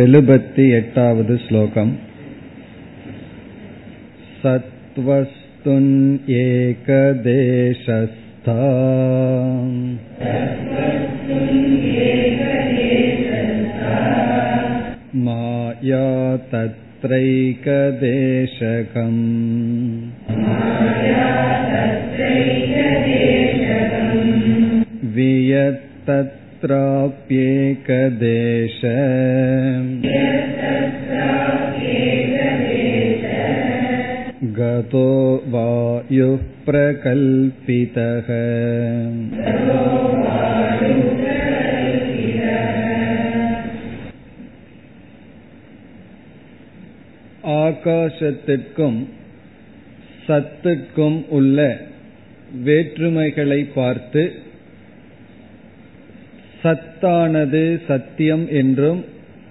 एलुपति एटावद् श्लोकम् सत्त्वस्तुन्येकदेशस्था माया तत्रैकदेशकम् वियत्तत् तत्राप्येकदेश गतो वायुः प्रकल्पितः ஆகாசத்திற்கும் சத்துக்கும் உள்ள வேற்றுமைகளை பார்த்து சத்தானது சத்தியம் என்றும்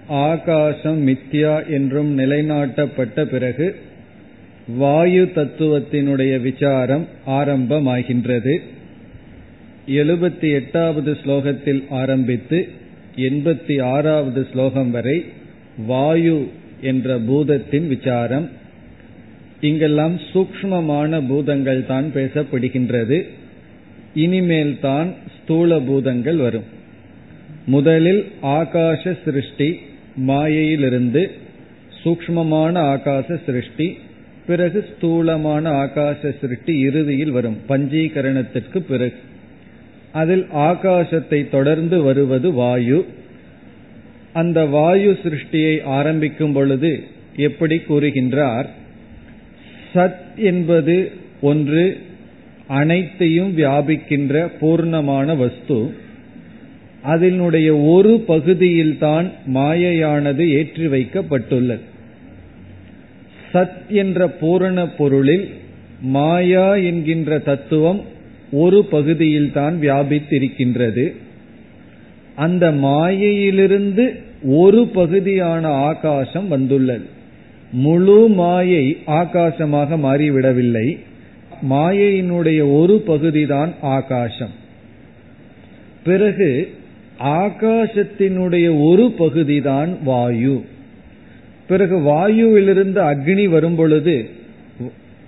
ஆகாசம் மித்யா என்றும் நிலைநாட்டப்பட்ட பிறகு வாயு தத்துவத்தினுடைய விசாரம் ஆரம்பமாகின்றது. எழுபத்தி எட்டாவது ஸ்லோகத்தில் ஆரம்பித்து எண்பத்தி ஆறாவது ஸ்லோகம் வரை வாயு என்ற பூதத்தின் விசாரம். இங்கெல்லாம் சூக்மமான பூதங்கள் தான் பேசப்படுகின்றது. இனிமேல் தான் ஸ்தூல பூதங்கள் வரும். முதலில் ஆகாச சிருஷ்டி மாயையிலிருந்து சூக்மமான ஆகாச சிருஷ்டி பிறகு ஸ்தூலமான ஆகாச சிருஷ்டி இறுதியில் வரும் பஞ்சீகரணத்திற்கு பிறகு. அதில் ஆகாசத்தை தொடர்ந்து வருவது வாயு. அந்த வாயு சிருஷ்டியை ஆரம்பிக்கும் பொழுது எப்படி கூறுகின்றார்? சத் என்பது ஒன்று அனைத்தையும் வியாபிக்கின்ற பூர்ணமான வஸ்து. அதனுடைய ஒரு பகுதியில்தான் மாயையானது ஏற்றி வைக்கப்பட்டுள்ளது. சத் என்ற பூரண பொருளில் மாயா என்கின்ற தத்துவம் ஒரு பகுதியில்தான் வியாபித்திருக்கின்றது. அந்த மாயையிலிருந்து ஒரு பகுதியான ஆகாசம் வந்துள்ளது. முழு மாயை ஆகாசமாக மாறிவிடவில்லை. மாயையினுடைய ஒரு பகுதிதான் ஆகாசம். பிறகு ஆகாசத்தினுடைய ஒரு பகுதிதான் வாயு. பிறகு வாயுவிலிருந்து அக்னி வரும் பொழுது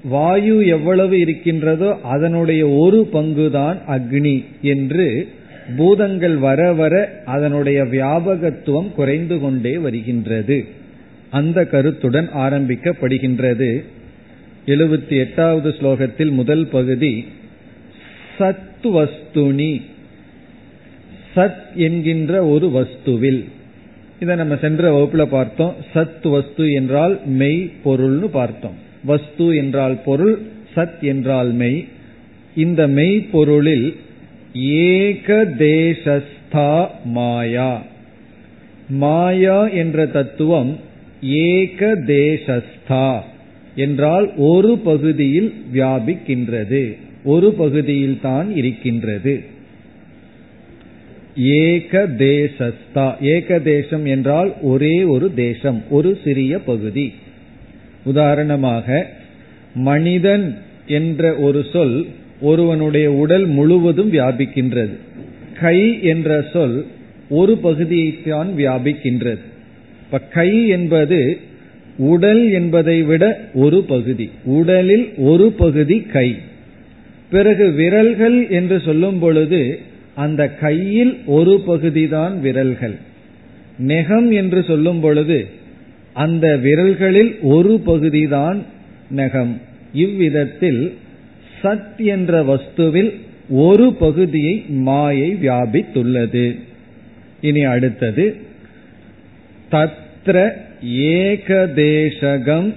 வாயு எவ்வளவு இருக்கின்றதோ அதனுடைய ஒரு பங்குதான் அக்னி என்று பூதங்கள் வர வர அதனுடைய வியாபகத்துவம் குறைந்து கொண்டே வருகின்றது. அந்த கருத்துடன் ஆரம்பிக்கப்படுகின்றது. எழுபத்தி எட்டாவது ஸ்லோகத்தில் முதல் பகுதி சத்வஸ்துனி. சத் என்கின்ற ஒரு வஸ்துவில். இதை நம்ம சென்ற வகுப்புல பார்த்தோம். சத் வஸ்து என்றால் மெய் பொருள்னு பார்த்தோம். வஸ்து என்றால் பொருள் சத் என்றால் மெய். இந்த மெய் பொருளில் ஏக தேசஸ்தா மாயா. மாயா என்ற தத்துவம் ஏக தேசஸ்தா என்றால் ஒரு பகுதியில் வியாபிக்கின்றது. ஒரு பகுதியில் தான் இருக்கின்றது. ஏக தேசஸ்தா ஏக தேசம் என்றால் ஒரே ஒரு தேசம் ஒரு சிறிய பகுதி. உதாரணமாக மனிதன் என்ற ஒரு சொல் ஒருவனுடைய உடல் முழுவதும் வியாபிக்கின்றது. கை என்ற சொல் ஒரு பகுதியைத்தான் வியாபிக்கின்றது. இப்ப கை என்பது உடல் என்பதை விட ஒரு பகுதி. உடலில் ஒரு பகுதி கை. பிறகு விரல்கள் என்று சொல்லும் பொழுது அந்த கையில் ஒரு பகுதிதான் விரல்கள். நெகம் என்று சொல்லும் பொழுது அந்த விரல்களில் ஒரு பகுதிதான் நெகம். இவ்விதத்தில் சத் என்ற வஸ்துவில் ஒரு பகுதியை மாயை வியாபித்துள்ளது. இனி அடுத்தது தத்ர ஏகதேசகம்.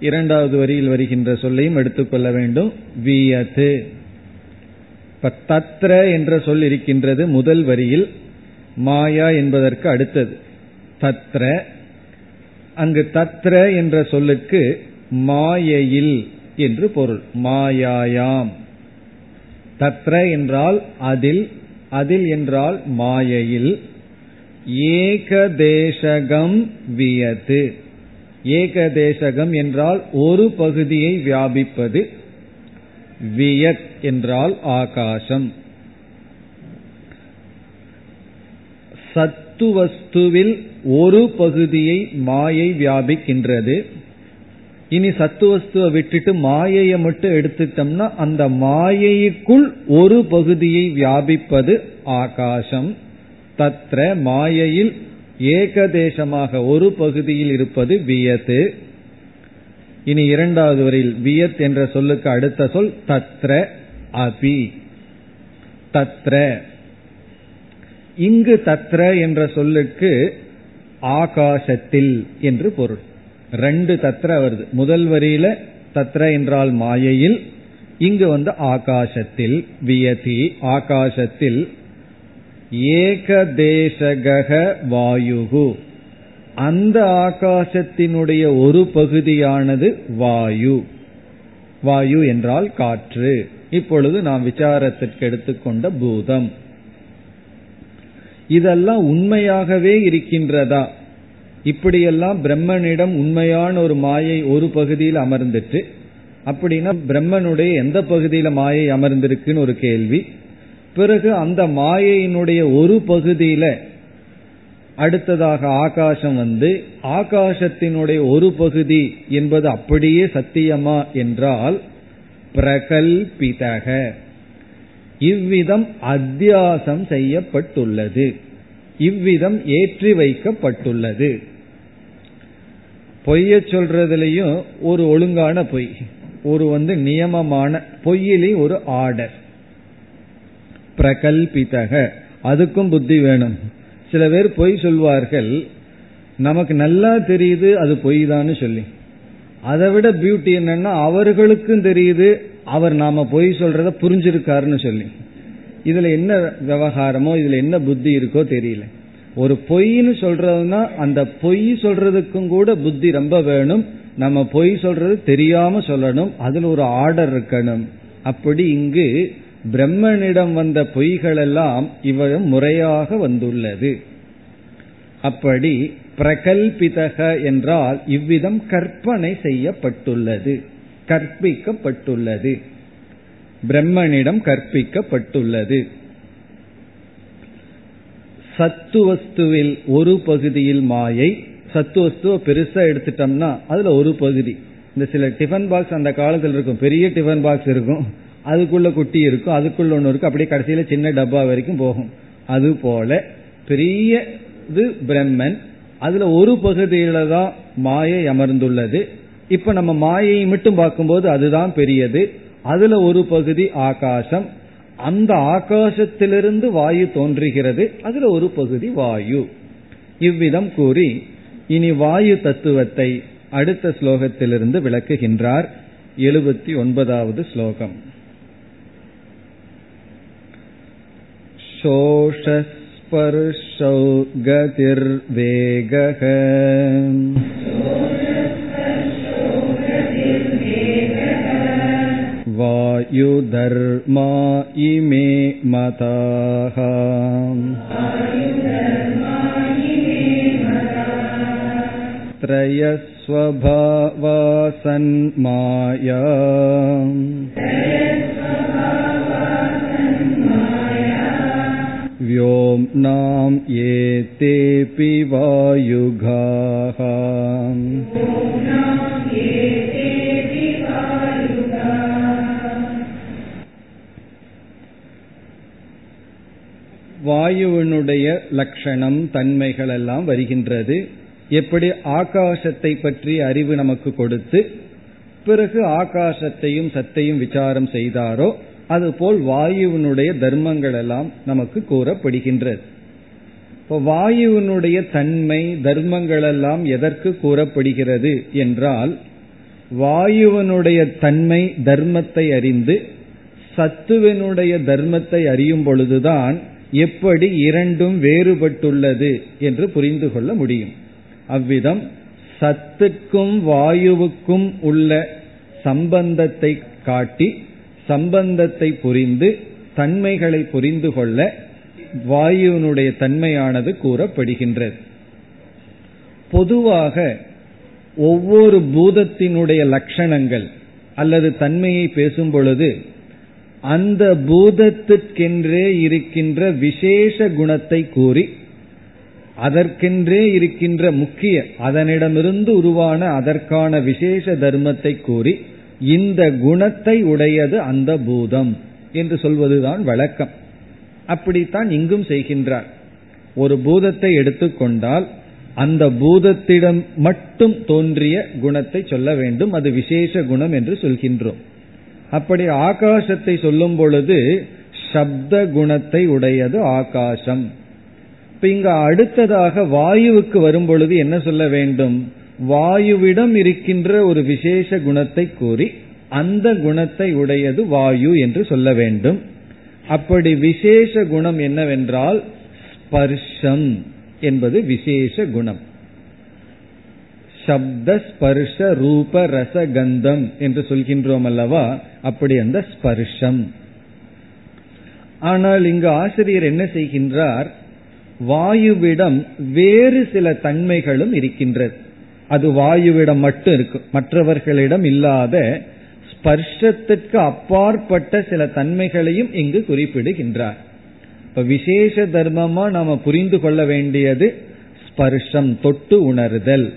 இரண்டாவது வரியில் வருகின்ற சொல்லையும் எடுத்துக்கொள்ள வேண்டும். வியது இப்ப தத்ர என்ற சொல் இருக்கின்றது முதல் வரியில் மாயா என்பதற்கு அடுத்தது. தத்ர. அங்கு தத்ர என்ற சொல்லுக்கு மாயையில் என்று பொருள். மாயாயாம். தத்ர என்றால் அதில் அதில் என்றால் மாயையில். ஏகதேசகம் வியது. ஏகதேசகம் என்றால் ஒரு பகுதியை வியாபிப்பது. வியத் என்றால் ஆகாசம். சத்துவஸ்துவில் ஒரு பகுதியை மாயை வியாபிக்கின்றது. இனி சத்துவஸ்துவை விட்டுட்டு மாயையை மட்டும் எடுத்துட்டோம்னா அந்த மாயைக்குள் ஒரு பகுதியை வியாபிப்பது ஆகாசம். தத்ர மாயையில் ஏகதேசமாக ஒரு பகுதியில் இருப்பது வியத்து. இனி இரண்டாவது வரையில் வியத் என்ற சொல்லுக்கு அடுத்த சொல் தத்ர அபி. தத்ர. இங்கு தத்ர என்ற சொல்லுக்கு ஆகாசத்தில் என்று பொருள். ரெண்டு தத்ர வருது. முதல் வரியில தத்ர என்றால் மாயையில் இங்கு வந்து ஆகாசத்தில் வியதி ஆகாசத்தில் ஏகதேசக வாயுகு அந்த ஆகாசத்தினுடைய ஒரு பகுதியானது வாயு. வாயு என்றால் காற்று. இப்பொழுது நாம் விசாரத்திற்கு எடுத்துக்கொண்ட பூதம். இதெல்லாம் உண்மையாகவே இருக்கின்றதா? இப்படியெல்லாம் பிரம்மனிடம் உண்மையான ஒரு மாயை ஒரு பகுதியில் அமர்ந்துட்டு அப்படின்னா பிரம்மனுடைய எந்த பகுதியில மாயை அமர்ந்திருக்குன்னு ஒரு கேள்வி. பிறகு அந்த மாயையினுடைய ஒரு பகுதியில அடுத்ததாக ஆகாசம் வந்து ஆகாசத்தினுடைய ஒரு பகுதி என்பது அப்படியே சத்தியமா என்றால் பிரகல்பிதக. இவ்விதம் அத்தியாசம் செய்யப்பட்டுள்ளது. இவ்விதம் ஏற்றி வைக்கப்பட்டுள்ளது. பொய்ய சொல்றதுலயும் ஒரு ஒழுங்கான பொய் ஒரு வந்து நியமமான பொய்யிலே ஒரு ஆர்டர். பிரகல்பிதக. அதுக்கும் புத்தி வேணும். சில பேர் பொய் சொல்வார்கள். நமக்கு நல்லா தெரியுது அது பொய் தான் சொல்லி. அதை விட பியூட்டி என்னன்னா அவர்களுக்கும் தெரியுது அவர் நாம பொய் சொல்றத புரிஞ்சிருக்காருன்னு சொல்லி. இதுல என்ன விவகாரமோ இதுல என்ன புத்தி இருக்கோ தெரியல. ஒரு பொய்ன்னு சொல்றதுன்னா அந்த பொய் சொல்றதுக்கும் கூட புத்தி ரொம்ப வேணும். நம்ம பொய் சொல்றது தெரியாம சொல்லணும். அதுல ஒரு ஆர்டர் இருக்கணும். அப்படி இங்கு பிரம்மனிடம் வந்த பொய்கள் எல்லாம் முறையாக வந்துள்ளது. அப்படி பிரகல்பிதக என்றால் இவ்விதம் கற்பனை செய்யப்பட்டுள்ளது. கற்பிக்கப்பட்டுள்ளது. பிரம்மனிடம் கற்பிக்கப்பட்டுள்ளது. சத்துவஸ்துவில் ஒரு பகுதியில் மாயை சத்துவஸ்துவ பெருசா எடுத்துட்டோம்னா அதுல ஒரு பகுதி. இந்த சில டிஃபன் பாக்ஸ் அந்த காலத்தில் இருக்கும் பெரிய டிஃபன் பாக்ஸ் இருக்கும். அதுக்குள்ள குட்டி இருக்கும் அதுக்குள்ள ஒன்று இருக்கும். அப்படியே கடைசியில சின்ன டப்பா வரைக்கும் போகும். அது போல பெரிய இது பிரம்மன். அதுல ஒரு பகுதியில தான் மாயை அமர்ந்துள்ளது. இப்ப நம்ம மாயை மட்டும் பார்க்கும்போது அதுதான் பெரியது. அதுல ஒரு பகுதி ஆகாசம். அந்த ஆகாசத்திலிருந்து வாயு தோன்றுகிறது. அதுல ஒரு பகுதி வாயு. இவ்விதம் கூறி இனி வாயு தத்துவத்தை அடுத்த ஸ்லோகத்திலிருந்து விளக்குகின்றார். எழுபத்தி ஒன்பதாவது ஸ்லோகம். शोषस्पर्शौ गतिर्वेगः वायुधर्मा इमे मताः त्रयस्वभावा सन्माया व्योम्नाम् एतेऽपि वायुगाः வாயுவினுடைய லட்சணம் தன்மைகள் எல்லாம் வருகின்றது எப்படி ஆகாசத்தை பற்றி அறிவு நமக்கு கொடுத்து பிறகு ஆகாசத்தையும் சத்தையும் விசாரம் செய்தாரோ அதுபோல் வாயுவினுடைய தர்மங்கள் எல்லாம் நமக்கு கூறப்படுகின்றது. இப்போ வாயுவினுடைய தன்மை தர்மங்கள் எல்லாம் எதற்கு கூறப்படுகிறது என்றால் வாயுவனுடைய தன்மை தர்மத்தை அறிந்து சத்துவனுடைய தர்மத்தை அறியும் பொழுதுதான் எப்படி இரண்டும் வேறுபட்டுள்ளது என்று புரிந்து கொள்ள முடியும். அவ்விதம் சத்துக்கும் வாயுவுக்கும் உள்ள சம்பந்தத்தை காட்டி சம்பந்தத்தை புரிந்து தன்மைகளை புரிந்து கொள்ள வாயுவினுடைய தன்மையானது கூறப்படுகின்றது. பொதுவாக ஒவ்வொரு பூதத்தினுடைய லட்சணங்கள் அல்லது தன்மையை பேசும் பொழுது அந்த பூதத்திற்கென்றே இருக்கின்ற விசேஷ குணத்தை கூறி அதற்கென்றே இருக்கின்ற முக்கிய அதனிடமிருந்து உருவான அதற்கான விசேஷ தர்மத்தை கூறி இந்த குணத்தை உடையது அந்த பூதம் என்று சொல்வதுதான் வழக்கம். அப்படித்தான் இங்கும் செய்கின்றார். ஒரு பூதத்தை எடுத்துக்கொண்டால் அந்த பூதத்திடம் மட்டும் தோன்றிய குணத்தை சொல்ல வேண்டும். அது விசேஷ குணம் என்று சொல்கின்றோம். அப்படி ஆகாசத்தை சொல்லும் பொழுது சப்த குணத்தை உடையது ஆகாசம். இப்ப இங்க அடுத்ததாக வாயுவுக்கு வரும் பொழுது என்ன சொல்ல வேண்டும்? வாயுவிடம் இருக்கின்ற ஒரு விசேஷ குணத்தை கூறி அந்த குணத்தை உடையது வாயு என்று சொல்ல வேண்டும். அப்படி விசேஷ குணம் என்னவென்றால் ஸ்பர்ஷம் என்பது விசேஷ குணம். சப்த ஸ்பர்ஷ ரூப ரச கந்தம் என்று சொல்கின்றோம் அல்லவா? அப்படி அந்த ஸ்பர்ஷம். ஆனால் இங்கு ஆசிரியர் என்ன செய்கின்றார்? வாயுவிடம் வேறு சில தன்மைகளும் இருக்கின்றது. அது வாயுவிடம் மட்டும் இருக்கும் மற்றவர்களிடம் இல்லாத ஸ்பர்ஷத்திற்கு அப்பாற்பட்ட சில தன்மைகளையும் இங்கு குறிப்பிடுகின்றார். இப்ப விசேஷ தர்மமா நாம புரிந்து கொள்ள வேண்டியது ஸ்பர்ஷம் தொட்டு உணர்தல்.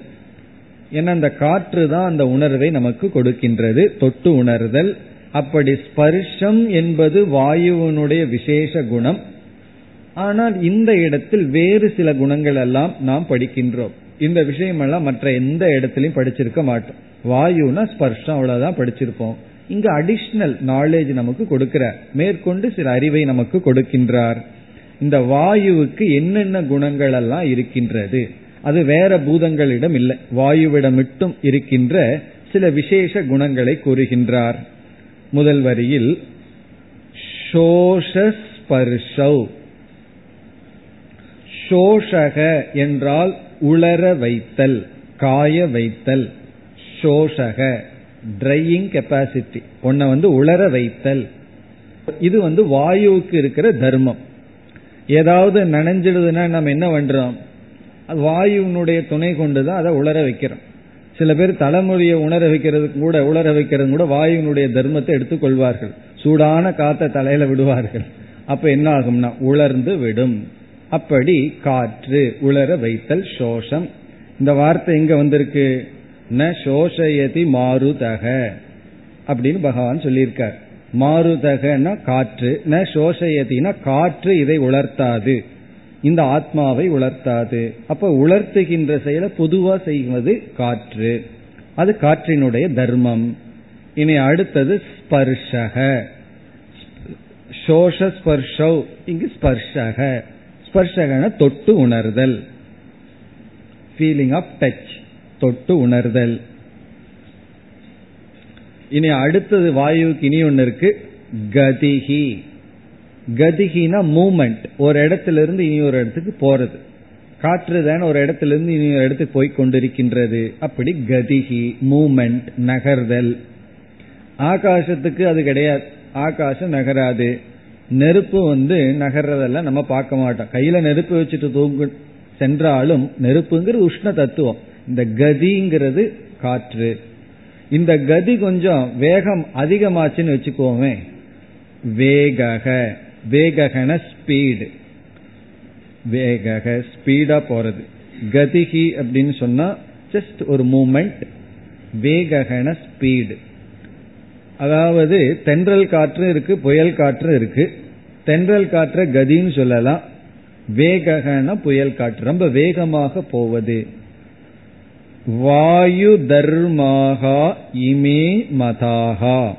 ஏன்னா அந்த காற்று தான் அந்த உணர்வை நமக்கு கொடுக்கின்றது. தொட்டு உணர்தல். அப்படி ஸ்பர்ஷம் என்பது வாயுவனுடைய விசேஷ குணம். ஆனால் இந்த இடத்தில் வேறு சில குணங்கள் எல்லாம் நாம் படிக்கின்றோம். இந்த விஷயமெல்லாம் மற்ற எந்த இடத்துலயும் படிச்சிருக்க மாட்டோம். வாயுனா ஸ்பர்ஷம் அவ்வளவுதான் படிச்சிருப்போம். இங்க அடிஷ்னல் நாலேஜ் நமக்கு கொடுக்கிறார் மேற்கொண்டு சில அறிவை நமக்கு கொடுக்கின்றார். இந்த வாயுவுக்கு என்னென்ன குணங்கள் எல்லாம் இருக்கின்றது அது வேற பூதங்களிடம் இல்லை. வாயுவிடம் மட்டும் இருக்கின்ற சில விசேஷ குணங்களை கூறுகின்றார். முதல் வரியில் ஷோஷஸ்பர்ஷௌ ஷோஷக என்றால் உளர வைத்தல் காய வைத்தல் சோஷக ட்ரையிங் கெப்பாசிட்டி உன்னை வந்து உளர வைத்தல். இது வந்து வாயுவுக்கு இருக்கிற தர்மம். ஏதாவது நனைஞ்சிடுதுன்னா நம்ம என்ன பண்றோம்? வாயுனுடைய துணை கொண்டுதான் அதை உளர வைக்கிறோம். சில பேர் தலைமொழியை உணர வைக்கிறது கூட உளர வைக்கிறது கூட வாயுனுடைய தர்மத்தை எடுத்துக்கொள்வார்கள். சூடான காத்த தலையில விடுவார்கள். அப்ப என்ன ஆகும்னா உலர்ந்து விடும். அப்படி காற்று உளர வைத்தல் சோஷம். இந்த வார்த்தை எங்க வந்திருக்கு? ந சோஷயதி மாருதக. அப்படின்னு பகவான் சொல்லியிருக்கார். மாருதகன்னா காற்று ந சோஷயத்தினா காற்று இதை உலர்த்தாது. இந்த ஆத்மாவை உலர்த்தாது. அப்ப உலர்த்துகின்ற செயலை பொதுவா செய்வது காற்று. அது காற்றினுடைய தர்மம். இனி அடுத்தது ஸ்பர்ஷக. சோஷ ஸ்பர்ஷவ் இங்கு ஸ்பர்ஷக. ஸ்பர்ஷகன தொட்டு உணர்தல். ஃபீலிங் ஆஃப் டச் தொட்டு உணர்தல். இனி அடுத்தது வாயுவுக்கு இனி ஒன்று இருக்கு. கதிகி கதிகினா மூமெண்ட். ஒரு இடத்துல இருந்து இனி ஒரு இடத்துக்கு போறது. காற்று தானே ஒரு இடத்துல இருந்து இனி ஒரு இடத்துக்கு போய் கொண்டிருக்கின்றது. அப்படி கதிகி மூமெண்ட் நகர்தல். ஆகாசத்துக்கு அது கிடையாது. ஆகாசம் நகராது. நெருப்பு வந்து நகர்றதெல்லாம் நம்ம பார்க்க மாட்டோம். கையில நெருப்பு வச்சுட்டு தூங்கு சென்றாலும் நெருப்புங்கிறது உஷ்ண தத்துவம். இந்த கதிங்கிறது காற்று. இந்த கதி கொஞ்சம் வேகம் அதிகமாச்சுன்னு வச்சுக்கோமே. வேகக. வேககன ஸ்பீடு வேகக ஸ்பீடா போறது. கதிகி அப்படின்னு சொன்னா ஜஸ்ட் ஒரு மூமெண்ட் வேககன ஸ்பீடு அதாவது தென்றல் காற்று இருக்கு புயல் காற்று இருக்கு. தென்றல் காற்ற கதின்னு சொல்லலாம். வேகன புயல் காற்று. ரொம்ப வேகமாக போவது. வாயு தர்மாகா இமே மதாகா.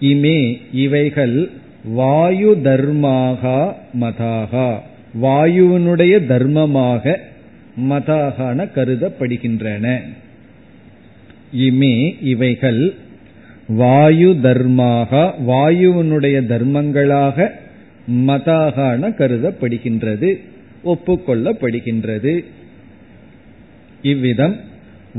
இமே இவைகள் வாயு தர்மாகா மதாகா. வாயுவினுடைய தர்மமாக மதாகான கருதப்படுகின்றன. இமே இவைகள் வாயு தர்மாக. வாயுவினுடைய தர்மங்களாக மதாகான கருதப்படுகின்றது ஒப்புக்கொள்ளப்படுகின்றது. இவ்விதம்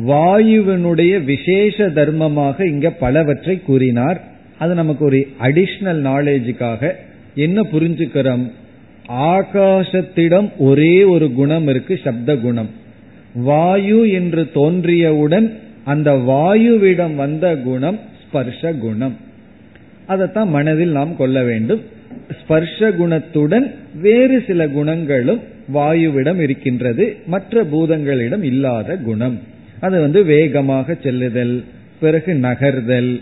வாயுவினுடைய விசேஷ தர்மமாக இங்க பலவற்றை கூறினார். அது நமக்கு ஒரு அடிஷனல் நாலேஜுக்காக என்ன புரிஞ்சுக்கிறோம்? ஆகாசத்திடம் ஒரே ஒரு குணம் இருக்கு சப்த குணம். வாயு என்று தோன்றியவுடன் அந்த வாயுவிடம் வந்த குணம் ஸ்பர்ஷ குணம். அதைத்தான் மனதில் நாம் கொள்ள வேண்டும். ஸ்பர்ஷ குணத்துடன் வேறு சில குணங்களும் வாயுவிடம் இருக்கின்றது. மற்ற பூதங்களிடம் இல்லாத குணம். அது வந்து வேகமாக செல்லுதல் பிறகு நகர்தல்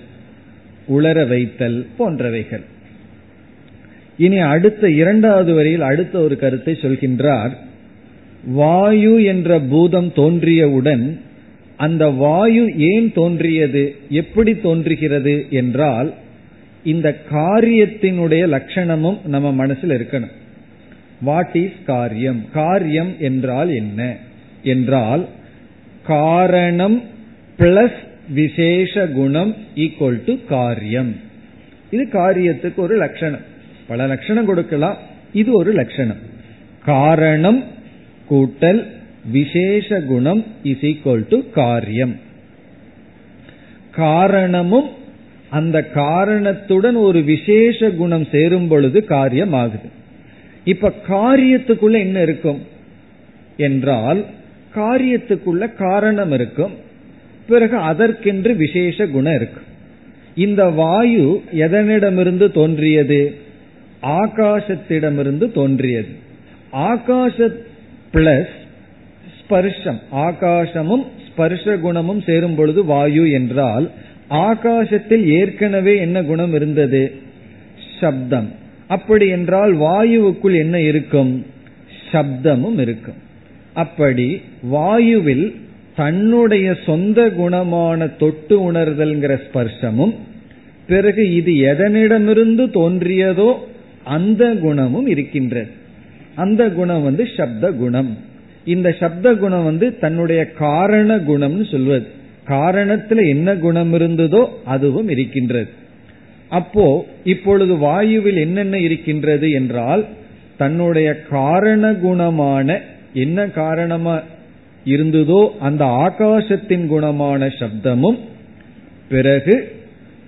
உளர வைத்தல் போன்றவைகள். இனி அடுத்த இரண்டாவது வரியில் அடுத்த ஒரு கருத்தை சொல்கின்றார். வாயு என்ற பூதம் தோன்றியவுடன் அந்த வாயு ஏன் தோன்றியது? எப்படி தோன்றுகிறது? என்றால் இந்த காரியத்தினுடைய லட்சணமும் நம்ம மனசில் இருக்கணும். வாட் இஸ் காரியம்? காரியம் என்றால் என்ன? என்றால் காரணம் பிளஸ் விசேஷ குணம் ஈக்குவல் டு காரியம். இது காரியத்துக்கு ஒரு லட்சணம். பல லட்சணம் கொடுக்கலாம். இது ஒரு லட்சணம். காரணம் கூட்டல் விசேஷ குணம் இஸ் ஈக்குவல் டு காரியம். காரணமும் அந்த காரணத்துடன் ஒரு விசேஷ குணம் சேரும் பொழுது காரியம் ஆகுது இப்ப காரியத்துக்குள்ள என்ன இருக்கும்? என்றால் காரியத்துக்குள்ள காரணம் இருக்கும். பிறகு அதற்கென்று விசேஷ குணம் இருக்கும். இந்த வாயு எதனிடமிருந்து தோன்றியது? ஆகாசத்திடமிருந்து தோன்றியது. ஆகாச பிளஸ் ஸ்பர்ஷம் ஆகாசமும் ஸ்பர்ஷ குணமும் சேரும் பொழுது வாயு என்றால் ஆகாசத்தில் ஏற்கனவே என்ன குணம் இருந்தது? சப்தம். அப்படி என்றால் வாயுவுக்குள் என்ன இருக்கும்? சப்தமும் இருக்கும். அப்படி வாயுவில் தன்னுடைய சொந்த குணமான தொட்டு உணர்தல்ங்கிற ஸ்பர்சமும் பிறகு இது எதனிடமிருந்து தோன்றியதோ அந்த குணமும் இருக்கின்றது. அந்த குணம் வந்து சப்த குணம். இந்த சப்த குணம் வந்து தன்னுடைய காரண குணம்னு சொல்வது. காரணத்துல என்ன குணம் இருந்ததோ அதுவும் இருக்கின்றது. அப்போ இப்பொழுது வாயுவில் என்னென்ன இருக்கின்றது என்றால் தன்னுடைய காரண குணமான என்ன காரணமா இருந்ததோ அந்த ஆகாசத்தின் குணமான சப்தமும் பிறகு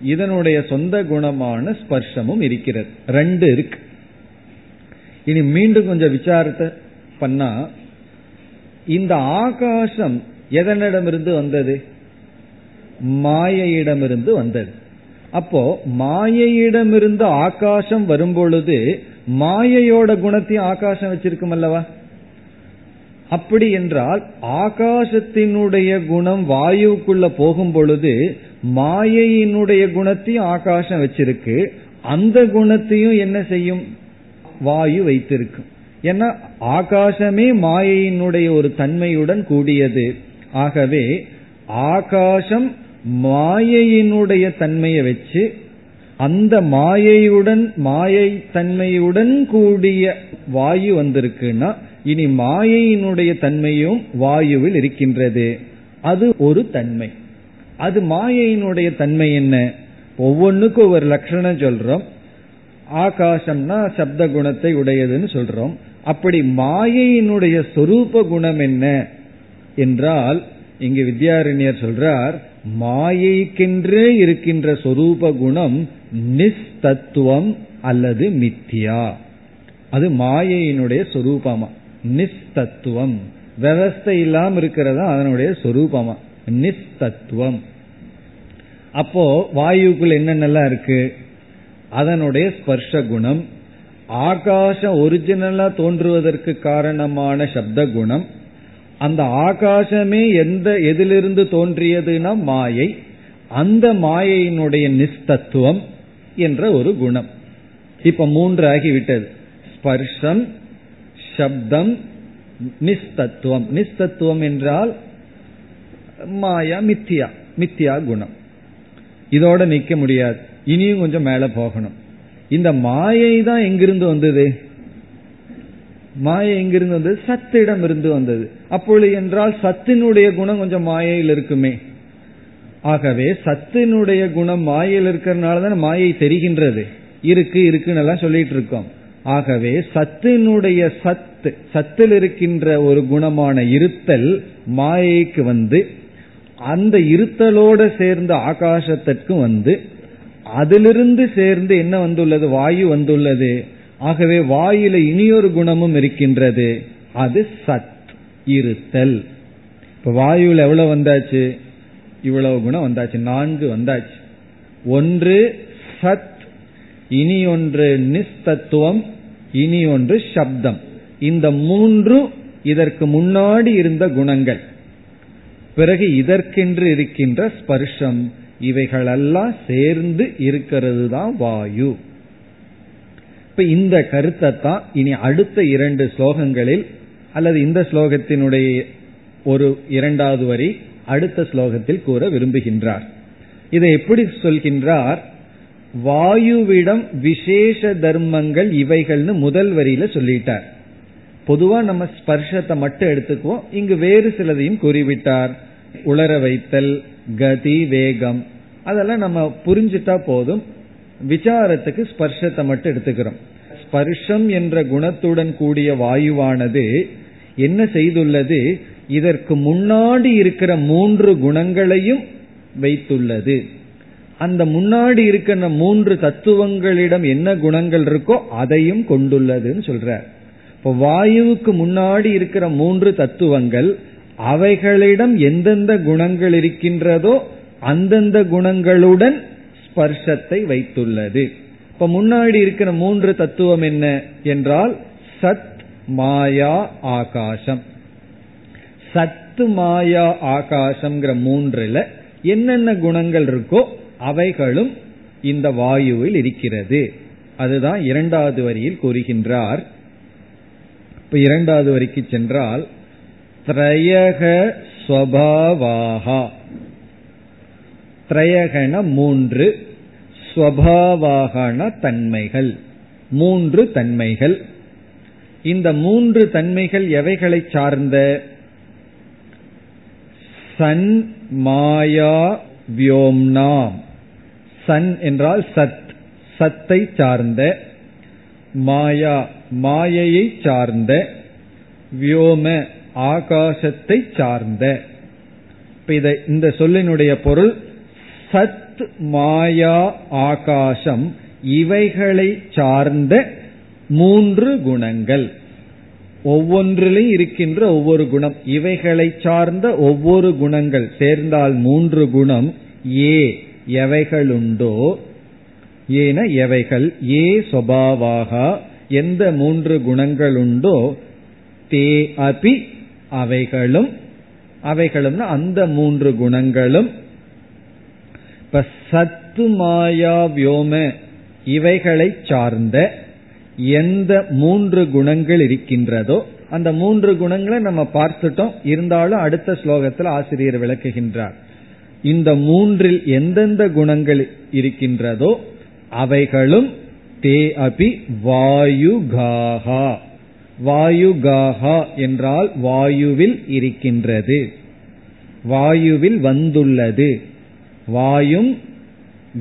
இதனுடைய சொந்த குணமான ஸ்பர்ஷமும் இருக்கிறது. ரெண்டு இருக்கு. இனி மீண்டும் கொஞ்சம் விசாரத்தை பண்ணா இந்த ஆகாசம் எதனிடமிருந்து வந்தது? மாயையிடமிருந்து வந்தது. அப்போ மாயையிடமிருந்து ஆகாசம் வரும்பொழுது மாயையோட குணத்தையும் ஆகாசம் வச்சிருக்கும் அல்லவா? அப்படி என்றால் ஆகாசத்தினுடைய குணம் வாயுக்குள்ள போகும் பொழுது மாயையினுடைய குணத்தையும் ஆகாசம் வச்சிருக்கு அந்த குணத்தையும் என்ன செய்யும்? வாயு வைத்திருக்கும் ஏன்னா ஆகாசமே மாயையினுடைய ஒரு தன்மையுடன் கூடியது. ஆகவே ஆகாசம் மாயையினுடைய தன்மையை வச்சு அந்த மாயையுடன் மாயை தன்மையுடன் கூடிய வாயு வந்திருக்குன்னா இனி மாயையினுடைய தன்மையும் வாயுவில் இருக்கின்றது. அது ஒரு தன்மை. அது மாயையினுடைய தன்மை என்ன? ஒவ்வொன்றுக்கும் ஒரு லட்சணம் சொல்றோம். ஆகாசம்னா சப்த குணத்தை உடையதுன்னு சொல்றோம். அப்படி மாயையினுடைய சொரூப குணம் என்ன? என்றால் இங்கு வித்யாரண்யர் சொல்றார் மாயைக்கென்றே இருக்கின்ற சொரூப குணம் நிஸ்தத்துவம் அல்லது மித்தியா. அது மாயையினுடைய சொரூபமா? நிஸ்தத்துவம். விவஸ்தை இல்லாம இருக்கிறதா? அதனுடைய சொரூபமா? நிஸ்தத்துவம். அப்போ வாயுக்குள் என்னென்னலாம் இருக்கு? அதனுடைய ஸ்பர்ஷ குணம். ஆகாசம் ஒரிஜினலா தோன்றுவதற்கு காரணமான சப்த குணம். அந்த ஆகாசமே எந்த எதிலிருந்து தோன்றியதுன்னா மாயை. அந்த மாயையினுடைய நிஸ்தத்துவம் என்ற ஒரு குணம். இப்ப மூன்று ஆகிவிட்டது. ஸ்பர்ஷம் சப்தம் நிஸ்தத்துவம். நிஸ்தத்துவம் என்றால் மாயா மித்தியா. மித்தியா குணம். இதோட நிக்க முடியாது. இனியும் கொஞ்சம் மேல போகணும். இந்த மாயை தான் எங்கிருந்து வந்தது? மாயை எங்கிருந்து வந்தது? சத்திடம் இருந்து வந்தது. அப்பொழுது என்றால் சத்தினுடைய குணம் கொஞ்சம் மாயையில் இருக்குமே. ஆகவே சத்தினுடைய குணம் மாயையில் இருக்கிறதுனால தான் மாயை தெரிகின்றது. இருக்கு இருக்குன்னு எல்லாம் சொல்லிட்டு இருக்கோம். ஆகவே சத்தினுடைய சத்து சத்தில் இருக்கின்ற ஒரு குணமான இருத்தல் மாயைக்கு வந்து அந்த இருத்தலோடு சேர்ந்த ஆகாசத்திற்கும் வந்து அதிலிருந்து சேர்ந்து என்ன வந்துள்ளது? வாயு வந்துள்ளது. ஆகவே வாயில இனியொரு குணமும் இருக்கின்றது. அது சத். இருத்தல். இப்ப வாயுல எவ்வளவு வந்தாச்சு? இவ்வளவு குணம் வந்தாச்சு. நான்கு வந்தாச்சு. ஒன்று சத் இனி ஒன்று நிஸ்தத்துவம் இனி ஒன்று சப்தம். இந்த மூன்று இதற்கு முன்னாடி இருந்த குணங்கள். பிறகு இதற்கென்று இருக்கின்ற ஸ்பர்ஷம் இவைகளெல்லாம் சேர்ந்து இருக்கிறது தான் வாயு. இப்ப இந்த கருத்தை தான் இனி அடுத்த இரண்டு ஸ்லோகங்களில் அல்லது இந்த ஸ்லோகத்தினுடைய ஒரு இரண்டாவது வரி அடுத்த ஸ்லோகத்தில் கூற விரும்புகின்றார். இதை எப்படி சொல்கின்றார்? வாயுவிடம் விசேஷ தர்மங்கள் இவைகள்னு முதல் வரியில சொல்லிட்டார். பொதுவா நம்ம ஸ்பர்ஷத்தை மட்டும் எடுத்துக்குவோம். இங்கு வேறு சிலதையும் கூறிவிட்டார். உளர வைத்தல் கதி வேகம் அதெல்லாம் நம்ம புரிஞ்சுட்டா போதும். விசாரத்துக்கு ஸ்பர்ஷத்தை மட்டும் எடுத்துக்கிறோம். ஸ்பர்ஷம் என்ற குணத்துடன் கூடிய வாயுவானது என்ன செய்துள்ளது? இதற்கு முன்னாடி இருக்கிற மூன்று குணங்களையும் வைத்துள்ளது. அந்த முன்னாடி இருக்கிற மூன்று தத்துவங்களிடம் என்ன குணங்கள் இருக்கோ அதையும் கொண்டுள்ளதுன்னு சொல்ற இப்போ வாயுவுக்கு முன்னாடி இருக்கிற மூன்று தத்துவங்கள் அவைகளிடம் எந்தெந்த குணங்கள் இருக்கின்றதோ அந்தந்த குணங்களுடன் ஸ்பர்ஷத்தை வைத்துள்ளது. இப்ப முன்னாடி இருக்கிற மூன்று தத்துவம் என்ன என்றால் சத் மாயா ஆகாசம். சத்து மாயா ஆகாசம்ங்கிற மூன்றுல என்னென்ன குணங்கள் இருக்கோ அவைகளும் இந்த வாயுவில் இருக்கிறது. அதுதான் இரண்டாவது வரியில் கூறுகின்றார். இப்ப இரண்டாவது வரிக்கு சென்றால் திரையக ஸ்வபாவாகா திரையகன மூன்று. ஸ்வபாவாகன தன்மைகள். மூன்று தன்மைகள். இந்த மூன்று தன்மைகள் எவைகளை சார்ந்த? சன் மாயா வியோம்னாம் சன் என்றால் சத். சத்தை சார்ந்த. மாயா மாயையை சார்ந்த. வியோம ஆகாசத்தை சார்ந்த. இந்த சொல்லினுடைய பொருள் சத் மாயா ஆகாசம் இவைகளை சார்ந்த மூன்று குணங்கள். ஒவ்வொன்றிலும் இருக்கின்ற ஒவ்வொரு குணம் இவைகளை சார்ந்த ஒவ்வொரு குணங்கள் சேர்ந்தால் மூன்று குணம் ஏ எவைகளுண்டோ? ஏன எவைகள்? ஏ சொபாவாக எந்த மூன்று குணங்கள் உண்டோ தே அபி அவைகளும் அவைகளும் அந்த மூன்று குணங்களும் இப்ப சத்து மாயா வியோம இவைகளை சார்ந்த எந்த மூன்று குணங்கள் இருக்கின்றதோ அந்த மூன்று குணங்களை நம்ம பார்த்துட்டோம். இருந்தாலும் அடுத்த ஸ்லோகத்தில் ஆசிரியர் விளக்குகின்றார். இந்த மூன்றில் எந்தெந்த குணங்கள் இருக்கின்றதோ அவைகளும் தே அபி வாயுகாகா. வாயுகாகா என்றால் வாயுவில் இருக்கின்றது. வாயுவில் வந்துள்ளது. வாயும்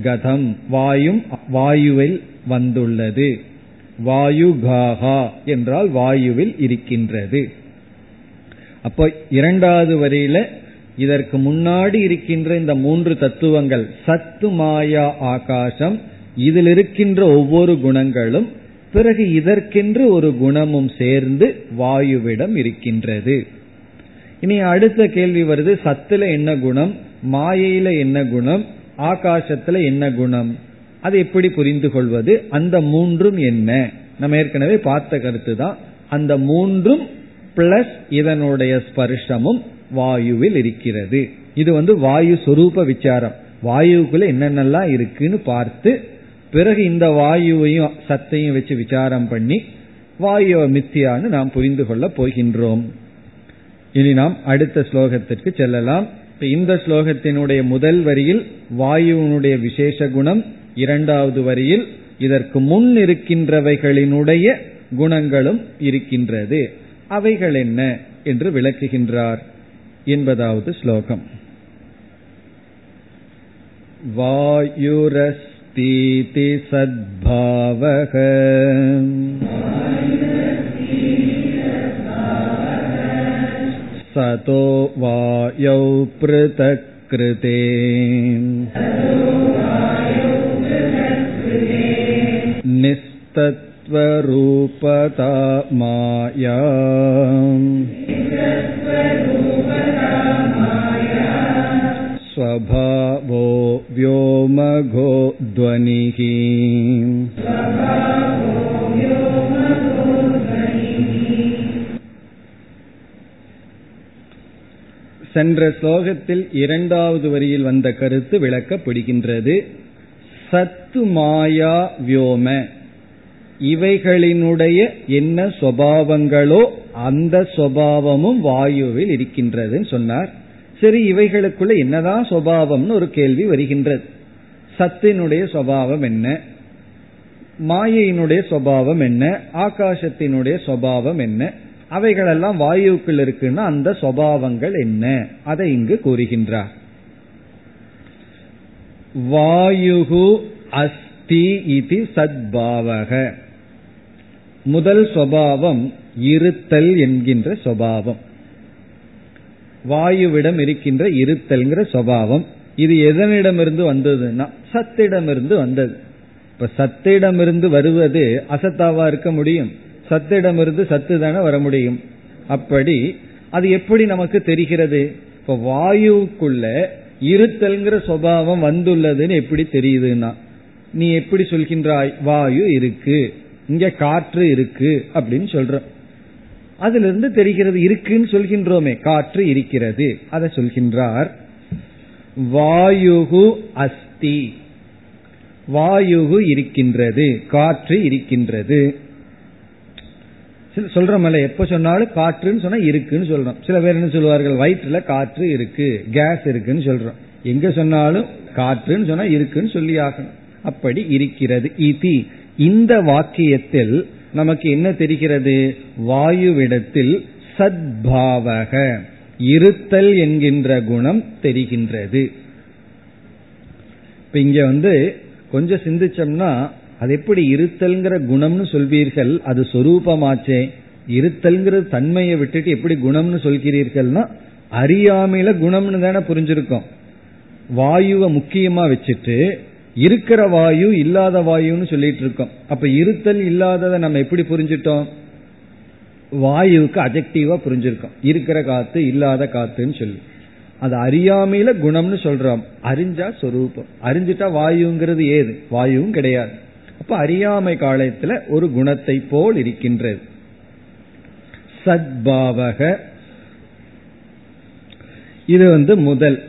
கதம் வாயும் வாயுவில் வந்துள்ளது. வாயுகாகா என்றால் வாயுவில் இருக்கின்றது. அப்போ இரண்டாவது வரியில இதற்கு முன்னாடி இருக்கின்ற இந்த மூன்று தத்துவங்கள் சத்து மாயா ஆகாசம் இதில் இருக்கின்ற ஒவ்வொரு குணங்களும் பிறகு இதற்கென்று ஒரு குணமும் சேர்ந்து வாயுவிடம் இருக்கின்றது. இனி அடுத்த கேள்வி வருது சத்துல என்ன குணம்? மாயையில என்ன குணம்? ஆகாசத்துல என்ன குணம்? அது எப்படி புரிந்து கொள்வது? அந்த மூன்றும் என்ன? நம்ம ஏற்கனவே பார்த்த கருத்து தான். அந்த மூன்றும் பிளஸ் இதனுடைய ஸ்பர்ஷமும் வாயுவில் இருக்கிறது. இது வந்து வாயு சுரூப விசாரம். வாயுக்குள்ள என்னென்னலாம் இருக்குன்னு பார்த்து பிறகு இந்த வாயுவையும் சத்தையும் வச்சு விசாரம் பண்ணி வாயு மித்தியான்னு நாம் புரிந்து கொள்ள போகின்றோம். இனி நாம் அடுத்த ஸ்லோகத்திற்கு செல்லலாம். இந்த ஸ்லோகத்தினுடைய முதல் வரியில் வாயுவினுடைய விசேஷ குணம் இரண்டாவது வரியில் இதற்கு முன் இருக்கின்றவைகளினுடைய குணங்களும் இருக்கின்றது. அவைகள் என்ன என்று விளக்குகின்றார் என்பதாவது ஸ்லோகம். வாயுரஸ்தீதி சத்பாவக. सतो वायौ पृथक् कृते निस्तत्त्वरूपता माया स्वभावो व्योमघो ध्वनिः சென்ற ஸ்லோகத்தில் இரண்டாவது வரியில் வந்த கருத்து விளக்கப்படுகின்றது. சத்து மாயா வியோம. இவைகளினுடைய என்ன சுவாவங்களோ அந்த சுவாவமும் வாயுவில் இருக்கின்றதுன்னு சொன்னார். சரி இவைகளுக்குள்ள என்னதான் சுவாவம்னு ஒரு கேள்வி வருகின்றது. சத்தினுடைய சுவாவம் என்ன? மாயையினுடைய சுவாவம் என்ன? ஆகாசத்தினுடைய சுவாவம் என்ன? அவைகளெல்லாம் வாயுக்குள் இருக்குன்னா அந்த சுவாவங்கள் என்ன? அதை இங்கு கூறுகின்றார். வாயுகு அஸ்தி இது சத்பாவக. முதல் சுவாவம் இருத்தல் என்கின்ற சுவாவம். வாயுவிடம் இருக்கின்ற இருத்தல்ங்கிற சுவாவம். இது எதனிடமிருந்து வந்ததுன்னா சத்திடமிருந்து வந்தது. இப்ப சத்திடமிருந்து வருவது அசத்தாவா இருக்க முடியும்? சத்திடமிருந்து சத்து தானே வர முடியும். அப்படி அது எப்படி நமக்கு தெரிகிறது? இப்ப வாயுக்குள்ள இருத்தல்ங்கிற சுவாவம் வந்துள்ளதுன்னு எப்படி தெரியுதுன்னா நீ எப்படி சொல்கின்றாய்? வாயு இருக்கு இங்க காற்று இருக்கு அப்படின்னு சொல்ற அதுல இருந்து தெரிகிறது இருக்குன்னு சொல்கின்றோமே காற்று இருக்கிறது. அதை சொல்கின்றார் வாயுகு அஸ்தி. வாயுகு இருக்கின்றது காற்று இருக்கின்றது. சொல்றோம்ல எப்ப சொன்னாலும் காற்றுன்னு சொன்னா இருக்குன்னு சொல்றோம். சில பேர் என்ன சொல்லுவார்கள் வயிற்றுல காற்று இருக்கு கேஸ் இருக்குன்னு சொல்றோம். எங்க சொன்னாலும் காற்றுன்னு சொன்னா இருக்குன்னு சொல்லி ஆகணும். அப்படி இருக்கிறது. இதி இந்த வாக்கியத்தில் நமக்கு என்ன தெரிகிறது? வாயுவிடத்தில் சத்பாவக இருத்தல் என்கின்ற குணம் தெரிகின்றது. இப்ப இங்க வந்து கொஞ்சம் சிந்திச்சோம்னா அது எப்படி இருத்தல்ங்கிற குணம்னு சொல்வீர்கள் அது சொரூபமாச்சே. இருத்தல்ங்கிற தன்மையை விட்டுட்டு எப்படி குணம்னு சொல்கிறீர்கள்னா அறியாமையில குணம்னு தானே புரிஞ்சிருக்கோம். வாயுவை முக்கியமா வச்சுட்டு இருக்கிற வாயு இல்லாத வாயுன்னு சொல்லிட்டு இருக்கோம் அப்ப இருத்தல் இல்லாததை நம்ம எப்படி புரிஞ்சிட்டோம்? வாயுவுக்கு அஜெக்டிவா புரிஞ்சிருக்கோம். இருக்கிற காத்து இல்லாத காத்துன்னு சொல்லி. அது அறியாமையில குணம்னு சொல்றோம். அறிஞ்சா சொரூபம். அறிஞ்சிட்டா வாயுங்கிறது ஏது? வாயுவும் கிடையாது. அப்ப அறியாமை காலத்துல ஒரு குணத்தை போல் இருக்கின்றது. சத்பாவக. இது வந்து முதல்.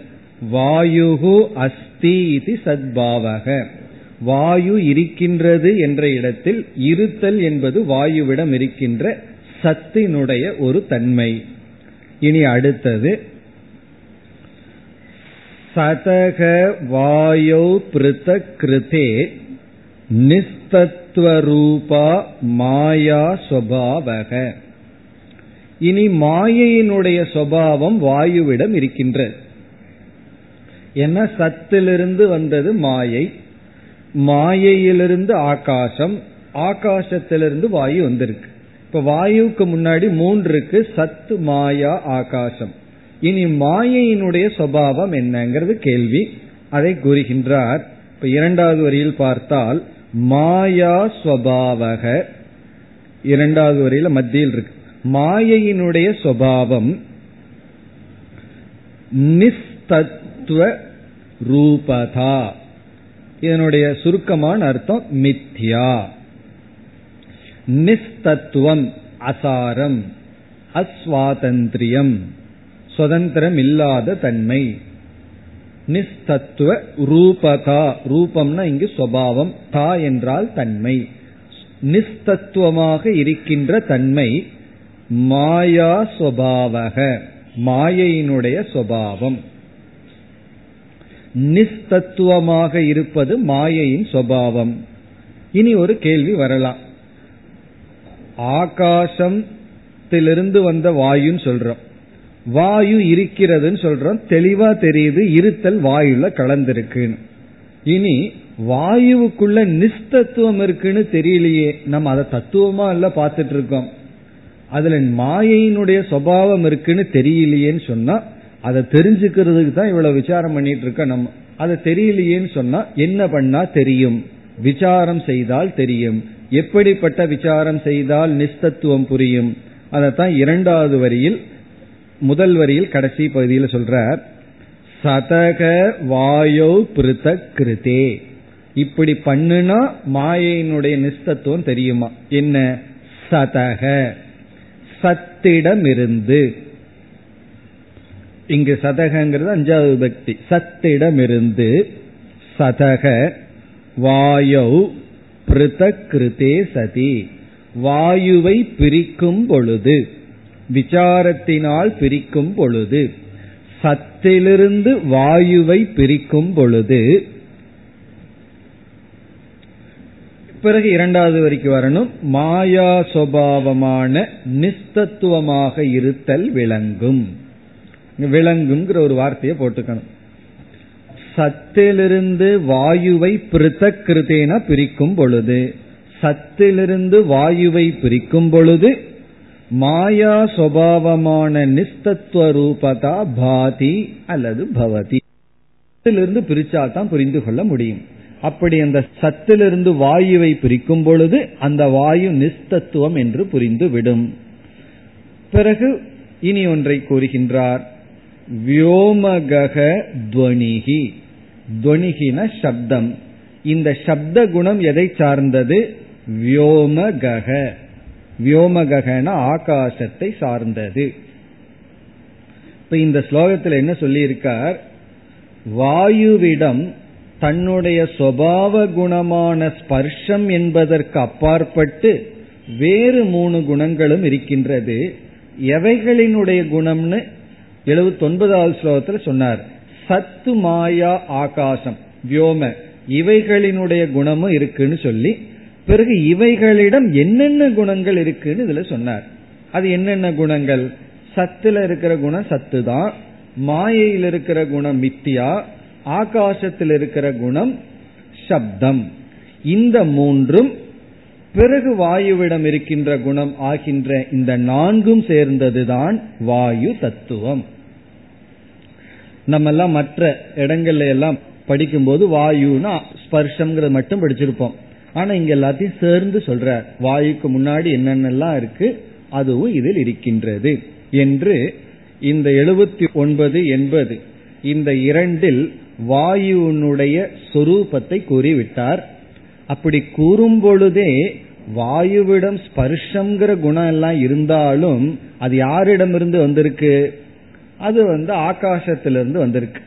வாயுகு அஸ்தி இது சத்பாவக. வாயு இருக்கின்றது என்ற இடத்தில் இருத்தல் என்பது வாயுவிடம் இருக்கின்ற சத்தினுடைய ஒரு தன்மை. இனி அடுத்தது. சதக வாயோ பிருத்த கிருதே நிஸ்தத்வரூபா மாயா சுவாவக. இனி மாயையினுடைய சுவாவம் வாயுவிடம் இருக்கின்றது என்ன? சத்திலிருந்து வந்தது மாயை. மாயையிலிருந்து ஆகாசம் ஆகாசத்திலிருந்து வாயு வந்திருக்கு. இப்ப வாயுவுக்கு முன்னாடி மூன்று இருக்கு சத்து மாயா ஆகாசம். இனி மாயையினுடைய சுவாவம் என்னங்கிறது கேள்வி. அதை கூறுகின்றார். இப்ப இரண்டாவது வரியில் பார்த்தால் மாயா ஸ்வபாவக இரண்டாவது வரையில மத்தியில் இருக்கு. மாயையினுடைய சுவாவம் நிஸ்தத்துவ ரூபதா. இதனுடைய சுருக்கமான அர்த்தம் மித்யா. நிஸ்தத்துவம் அசாரம் அஸ்வாதந்திரியம் சுதந்திரம் இல்லாத தன்மை. நிஸ்தத்துவ ரூபகா. ரூபம்னா இங்கு சுவாவம் தா என்றால் தன்மை. நிஸ்தத்துவமாக இருக்கின்ற தன்மை மாயா சுவாவக மாயையினுடைய சுவாவம் நிஸ்தத்துவமாக இருப்பது மாயையின் சுவாவம் இனி ஒரு கேள்வி வரலாம். ஆகாசத்திலிருந்து வந்த வாயுன்னு சொல்றோம். வாயு இருக்கிறதுன்னு சொல்றோம். தெளிவா தெரியுது. இருத்தல் வாயுல கலந்திருக்குன்னு. இனி வாயுவுக்குள்ள நிஸ்தத்துவம் இருக்குன்னு தெரியலையே. நம்ம அதை தத்துவமா இல்ல பார்த்துட்டு இருக்கோம் அதுல மாயையினுடைய சுவாவம் இருக்குன்னு தெரியலையேன்னு சொன்னா அதை தெரிஞ்சுக்கிறதுக்கு தான் இவ்வளவு விசாரம் பண்ணிட்டு இருக்க நம்ம. அதை தெரியலையேன்னு சொன்னா என்ன பண்ணா தெரியும்? விசாரம் செய்தால் தெரியும். எப்படிப்பட்ட விசாரம் செய்தால் நிஸ்தத்துவம் புரியும்? அதைத்தான் இரண்டாவது வரியில் முதல் வரியில் கடைசி பகுதியில் சொல்றார் சதக வாயோ பிருத்த கிருதே இப்படி பண்ணுனா மாயையினுடைய நிஸ்தத்துவம் தெரியுமா? என்ன? சதக. சத்திடமிருந்து. இங்கு சதகங்கிறது அஞ்சாவது பக்தி. சத்திடமிருந்து. சதக. வாயௌ பிருதகிருதே சதி. வாயுவை பிரிக்கும் பொழுது. விசாரத்தினால் பிரிக்கும் பொழுது சத்திலிருந்து வாயுவை பிரிக்கும் பொழுது பிறகு இரண்டாவது வரைக்கும் வரணும் மாயா சுவாவமான நிஸ்தத்துவமாக இருத்தல் விளங்கும். விளங்குங்கிற ஒரு வார்த்தையை போட்டுக்கணும். சத்திலிருந்து வாயுவை பிருத்தக்கிருத்தேன பிரிக்கும் பொழுது சத்திலிருந்து வாயுவை பிரிக்கும் பொழுது மாயா சுவாவமான நிஸ்தத்துவ ரூபதா பாதி அல்லது பவதி. சத்திலிருந்து பிரிச்சா தான் புரிந்து கொள்ள முடியும். அப்படி அந்த சத்திலிருந்து வாயுவை பிரிக்கும் பொழுது அந்த வாயு நிஸ்தத்துவம் என்று புரிந்து விடும். பிறகு இனி ஒன்றை கூறுகின்றார். வியோமகக துவனிகி. துவனிகின சப்தம். இந்த சப்த குணம் எதை சார்ந்தது? வியோமகக. வியோமகன ஆகாசத்தை சார்ந்தது. இப்ப இந்த ஸ்லோகத்தில் என்ன சொல்லியிருக்கார்? வாயுவிடம் தன்னுடைய சுவாவ குணமான ஸ்பர்ஷம் என்பதற்கு அப்பாற்பட்டு வேறு மூணு குணங்களும் இருக்கின்றது. எவைகளினுடைய குணம்னு எழுபத்தி ஒன்பதாவது ஸ்லோகத்தில் சொன்னார். சத்து மாயா ஆகாசம் வியோம இவைகளினுடைய குணமும் இருக்குன்னு சொல்லி பிறகு இவைகளிடம் என்னென்ன குணங்கள் இருக்குன்னு இதுல சொன்னார். அது என்னென்ன குணங்கள்? சத்துல இருக்கிற குணம் சத்து தான் மாயையில் இருக்கிற குணம் மித்தியா. ஆகாசத்தில் இருக்கிற குணம் சப்தம். இந்த மூன்றும் பிறகு வாயுவிடம் இருக்கின்ற குணம் ஆகின்ற இந்த நான்கும் சேர்ந்ததுதான் வாயு தத்துவம். நம்ம எல்லாம் மற்ற இடங்கள்ல எல்லாம் படிக்கும்போது வாயுனா ஸ்பர்ஷம்ங்கிறது மட்டும் படிச்சிருப்போம். ஆனா இங்க எல்லாத்தையும் சேர்ந்து சொல்ற வாயுக்கு முன்னாடி என்னென்னலாம் இருக்கு அதுவும் இதில் இருக்கின்றது. என்று இந்த எழுபத்தி ஒன்பது எண்பது இந்த இரண்டில் வாயுனுடைய சொரூபத்தை கூறிவிட்டார். அப்படி கூறும் பொழுதே வாயுவிடம் ஸ்பர்ஷங்கிற குணம் எல்லாம் இருந்தாலும் அது யாரிடமிருந்து வந்திருக்கு? அது வந்து ஆகாசத்திலிருந்து வந்திருக்கு.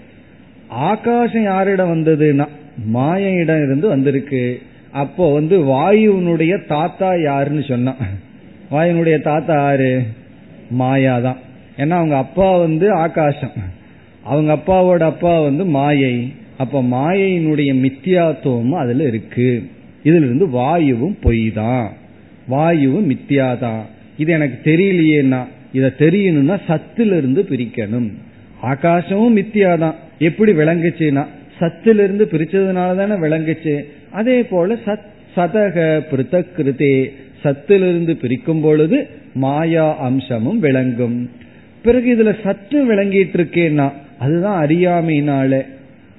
ஆகாசம் யாரிடம் வந்ததுன்னா மாயையிடம் இருந்து வந்திருக்கு. அப்போ வந்து வாயுனுடைய தாத்தா யாருன்னு சொன்னான். வாயுனுடைய தாத்தா யாரு? மாயாதான் ஏன்னா அவங்க அப்பா வந்து ஆகாசம். அவங்க அப்பாவோட அப்பா வந்து மாயை. அப்ப மாயையினுடைய மித்தியாத்துவமும் அதுல இருக்கு. இதுல இருந்து வாயுவும் பொய் தான் வாயுவும் மித்தியாதான். இது எனக்கு தெரியலையேன்னா இத தெரியணும்னா சத்திலிருந்து பிரிக்கணும். ஆகாசமும் மித்தியாதான். எப்படி விளங்குச்சுன்னா சத்திலிருந்து பிரிச்சதுனால தானே விளங்குச்சு. அதே போல சத் சதக பிருத்தகிருதே சத்திலிருந்து பிரிக்கும் பொழுது மாயா அம்சமும் விளங்கும். பிறகு இதுல சத்து விளங்கிட்டு இருக்கேன்னா அதுதான் அறியாமையினால.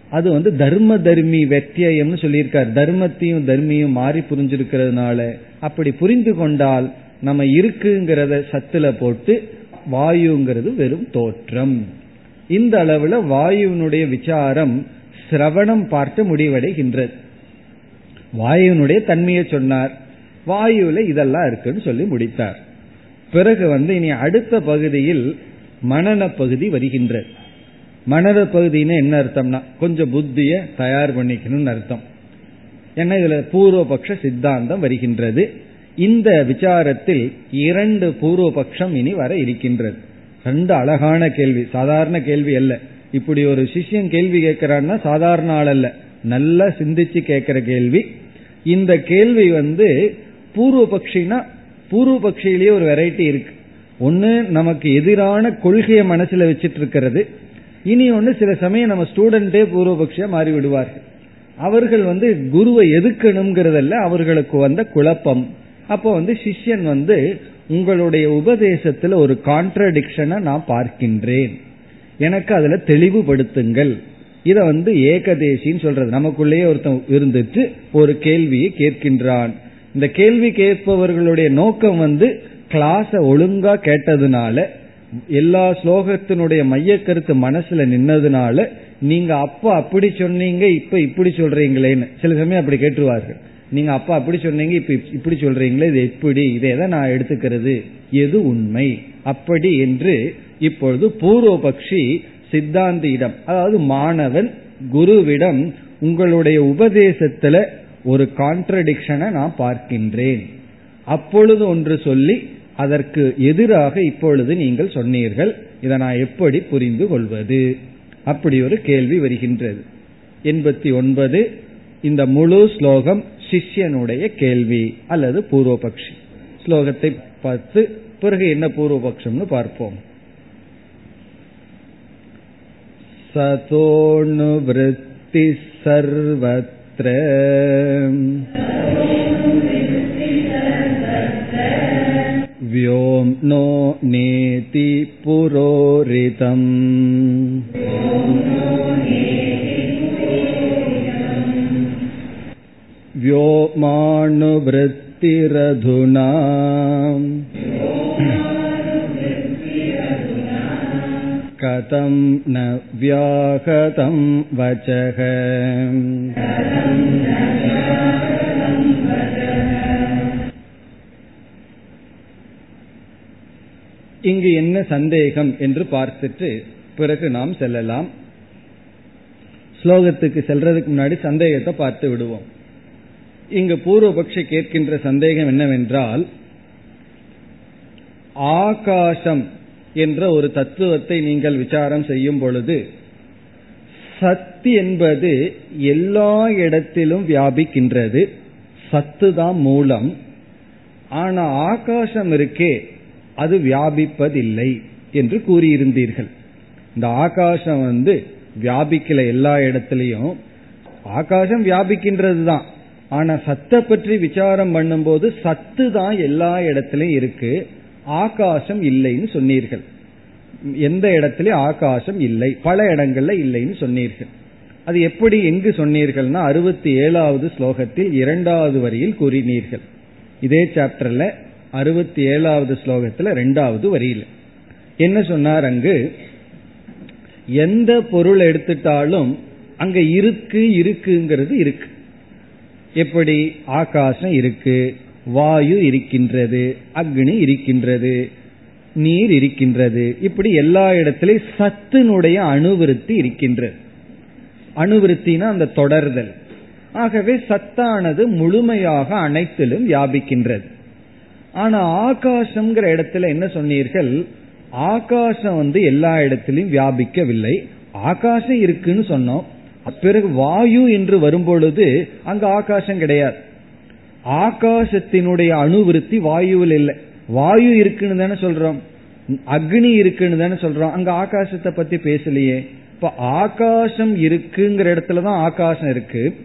அது வந்து தர்ம தர்மி வெத்தியம்னு சொல்லியிருக்கார். தர்மத்தையும் தர்மியும் மாறி புரிஞ்சிருக்கிறதுனால. அப்படி புரிந்து கொண்டால் நம்ம இருக்குங்கிறத சத்துல போட்டு வாயுங்கிறது வெறும் தோற்றம். இந்த அளவுல வாயுனுடைய விசாரம் சிரவணம் பார்த்து முடிவடைகின்றது. வாயுனுடைய தன்மையை சொன்னார். வாயுல இதெல்லாம் இருக்குன்னு சொல்லி முடித்தார். பிறகு வந்து இனி அடுத்த பகுதியில் மனன பகுதி வருகின்றது. மனத பகுதின்னு என்ன அர்த்தம்னா கொஞ்சம் புத்திய தயார் பண்ணிக்கணும்னு அர்த்தம். ஏன்னா இதுல பூர்வபக்ஷ சித்தாந்தம் வருகின்றது. இந்த விசாரத்தில் இரண்டு பூர்வபக்ஷம் இனி வர இருக்கின்றது. ரெண்டு அழகான கேள்வி சாதாரண கேள்வி அல்ல. இப்படி ஒரு சிஷ்யன் கேள்வி கேட்கிறான்னா சாதாரண ஆள் அல்ல. நல்லா சிந்திச்சு கேட்கிற கேள்வி. இந்த கேள்வி வந்து பூர்வ பக்ஷினா பூர்வ பக்ஷிலேயே ஒரு வெரைட்டி இருக்கு. ஒன்னு நமக்கு எதிரான கொள்கையை மனசுல வச்சிட்டு இருக்கிறது இனி ஒன்னு சில சமயம் நம்ம ஸ்டூடெண்டே பூர்வபக்ஷியா மாறி விடுவார்கள் அவர்கள் வந்து குருவை எதுக்கணுங்கிறதல்ல அவர்களுக்கு வந்த குழப்பம். அப்போ வந்து சிஷ்யன் வந்து உங்களுடைய உபதேசத்துல ஒரு கான்ட்ரடிக்ஷனை நான் பார்க்கின்றேன். எனக்கு அதுல தெளிவுபடுத்துங்கள். இத வந்து ஏகதேசின்னு சொல்றது. நமக்குள்ளேயே ஒருத்தன் இருந்துட்டு ஒரு கேள்வியை கேட்கின்றான். இந்த கேள்வி கேட்பவர்களுடைய நோக்கம் வந்து கிளாஸ ஒழுங்கா கேட்டதுனால எல்லா ஸ்லோகத்தினுடைய மைய கருத்து மனசுல நின்னதுனால நீங்க அப்ப அப்படி சொன்னீங்க இப்ப இப்படி சொல்றீங்களேன்னு. சில சமயம் அப்படி கேட்டுருவார்கள். நீங்க அப்ப அப்படி சொன்னீங்க இப்ப இப்படி சொல்றீங்களே இது எப்படி? இதை எதை நான் எடுத்துக்கிறது. எது உண்மை? அப்படி என்று இப்பொழுது பூர்வபக்ஷி சித்தாந்தியிடம் அதாவது மாணவன் குருவிடம் உங்களுடைய உபதேசத்துல ஒரு கான்ட்ரடிக்ஷனை நான் பார்க்கின்றேன். அப்பொழுது ஒன்று சொல்லி அதற்கு எதிராக இப்பொழுது நீங்கள் சொன்னீர்கள். இதை நான் எப்படி புரிந்து கொள்வது? அப்படி ஒரு கேள்வி வருகின்றது. எண்பத்தி ஒன்பது இந்த முழு ஸ்லோகம் சிஷ்யனுடைய கேள்வி அல்லது பூர்வபக்ஷி. ஸ்லோகத்தை பார்த்து பிறகு என்ன பூர்வபக்ஷம்னு பார்ப்போம். सतोऽनुवृत्तिः सर्वत्र व्योम्नो नेति पुरोरितम् व्योमानुवृत्तिरधुना कथं न व्याहतं वचः இங்கு என்ன சந்தேகம் என்று பார்த்துட்டு பிறகு நாம் செல்லலாம் ஸ்லோகத்துக்கு செல்றதுக்கு முன்னாடி சந்தேகத்தை பார்த்து விடுவோம் இங்கு பூர்வபக்ஷி கேட்கின்ற சந்தேகம் என்னவென்றால் ஆகாசம் என்ற ஒரு தத்துவத்தை நீங்கள் விசாரம் செய்யும் பொழுது சத்து என்பது எல்லா இடத்திலும் வியாபிக்கின்றது. சத்து தான் மூலம். ஆனா ஆகாசம் இருக்கே அது வியாபிப்பதில்லை என்று கூறியிருந்தீர்கள். இந்த ஆகாசம் வந்து வியாபிக்கல எல்லா இடத்திலையும். ஆகாசம் வியாபிக்கின்றது தான். ஆனா சத்தை பற்றி விசாரம் பண்ணும்போது சத்து தான் எல்லா இடத்திலையும் இருக்கு. ஆகாசம் இல்லைன்னு சொன்னீர்கள். எந்த இடத்துலயும் ஆகாசம் இல்லை? பல இடங்கள்ல இல்லைன்னு சொன்னீர்கள். அது எப்படி எங்கு சொன்னீர்கள்னா அறுபத்தி ஏழாவது ஸ்லோகத்தில் இரண்டாவது வரியில் கூறினீர்கள். இதே சாப்டர்ல அறுபத்தி ஏழாவது ஸ்லோகத்துல ரெண்டாவது வரியில். என்ன சொன்னார் அங்கு? எந்த பொருள் எடுத்துட்டாலும் அங்க இருக்கு இருக்குங்கிறது இருக்கு. எப்படி? ஆகாசம் இருக்கு. வாயு இருக்கின்றது அக்னி இருக்கின்றது நீர் இருக்கின்றது. இப்படி எல்லா இடத்திலையும் சத்தினுடைய அணுவிருத்தி இருக்கின்றது. அணுவிருத்தினா அந்த தொடர்தல். ஆகவே சத்தானது முழுமையாக அனைத்திலும் வியாபிக்கின்றது. ஆனா ஆகாசம்ங்கிற இடத்துல என்ன சொன்னீர்கள்? ஆகாசம் வந்து எல்லா இடத்திலும் வியாபிக்கவில்லை. ஆகாசம் இருக்குன்னு சொன்னோம். பிறகு வாயு என்று வரும்பொழுது அங்கு ஆகாசம் கிடையாது. ஆகாசத்தினுடைய அணுவிருத்தி வாயுவில் இல்லை. வாயு இருக்குன்னு தானே சொல்றோம். அக்னி இருக்குன்னு தானே சொல்றோம். அங்க ஆகாசத்தை பத்தி பேசலையே. இப்ப ஆகாசம் இருக்குங்கிற இடத்துலதான் ஆகாசம் இருக்கு.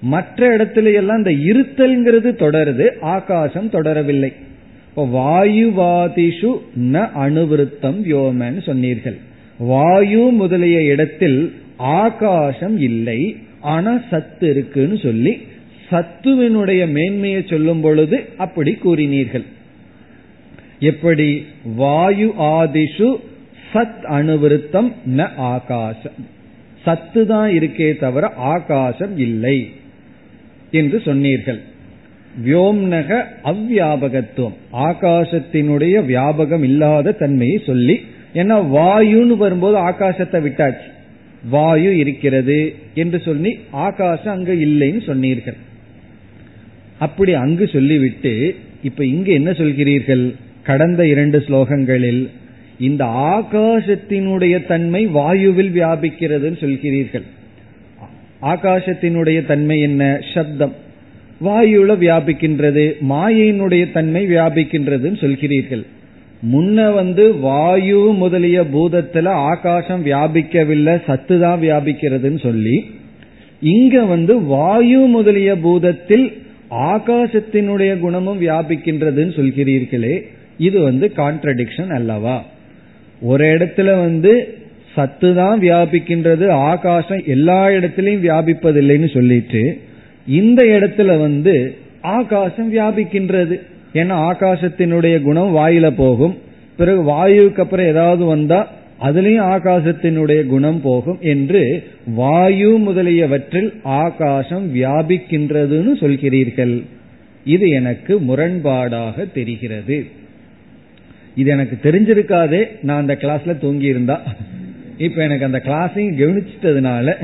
மற்ற இடத்துல எல்லாம் இந்த இருத்தல்ங்கிறது தொடருது. ஆகாசம் தொடரவில்லை. இப்போ வாயுவாதிஷு ந அணுவிருத்தம் யோமன்னு சொன்னீர்கள். வாயு முதலிய இடத்தில் ஆகாசம் இல்லை. ஆனா சத்து இருக்குன்னு சொல்லி சத்துவினுடைய மேன்மையை சொல்லும் பொழுது அப்படி கூறினீர்கள். எப்படி? வாயு ஆதிஷு சத் அணுவிருத்தம் ந ஆகாசம். சத்து தான் இருக்கே தவிர ஆகாசம் இல்லை என்று சொன்னீர்கள். வியோம்னக அவ்வியாபகத்துவம். ஆகாசத்தினுடைய வியாபகம் இல்லாத தன்மையை சொல்லி ஏன்னா வாயுன்னு வரும்போது ஆகாசத்தை விட்டாச்சு. வாயு இருக்கிறது என்று சொல்லி ஆகாசம் அங்கு இல்லைன்னு சொன்னீர்கள். அப்படி அங்கு சொல்லிவிட்டு இப்ப இங்கு என்ன சொல்கிறீர்கள்? கடந்த இரண்டு ஸ்லோகங்களில் இந்த ஆகாசத்தினுடைய தன்மை வாயுவில் வியாபிக்கிறதுன்னு சொல்கிறீர்கள். ஆகாசத்தினுடைய தன்மை என்ன? சப்தம். வாயுல வியாபிக்கின்றது மாயையினுடைய தன்மை வியாபிக்கின்றதுன்னு சொல்கிறீர்கள். முன்ன வந்து வாயு முதலிய பூதத்துல ஆகாசம் வியாபிக்கவில்லை சத்து தான் வியாபிக்கிறதுன்னு சொல்லி இங்க வந்து வாயு முதலிய பூதத்தில் ஆகாசத்தினுடைய குணமும் வியாபிக்கின்றதுன்னு சொல்கிறீர்களே இது வந்து கான்ட்ரடிக்ஷன் அல்லவா? ஒரு இடத்துல வந்து சத்து தான் வியாபிக்கின்றது ஆகாசம் எல்லா இடத்திலையும் வியாபிப்பதில்லைன்னு சொல்லிட்டு இந்த இடத்துல வந்து ஆகாசம் வியாபிக்கின்றது. ஏன்னா ஆகாசத்தினுடைய குணம் வாயில போகும். பிறகு வாயுக்கு அப்புறம் ஏதாவது வந்தா அதுலேயும் ஆகாசத்தினுடைய குணம் போகும் என்று வாயு முதலியவற்றில் ஆகாசம் வியாபிக்கின்றதுன்னு சொல்கிறீர்கள். இது எனக்கு முரண்பாடாக தெரிகிறது. இது எனக்கு தெரிஞ்சிருக்காதே நான் அந்த கிளாஸ்ல தூங்கி இருந்தா இப்ப எனக்கு அந்த கிளாஸையும் கவனிச்சிட்டதுனால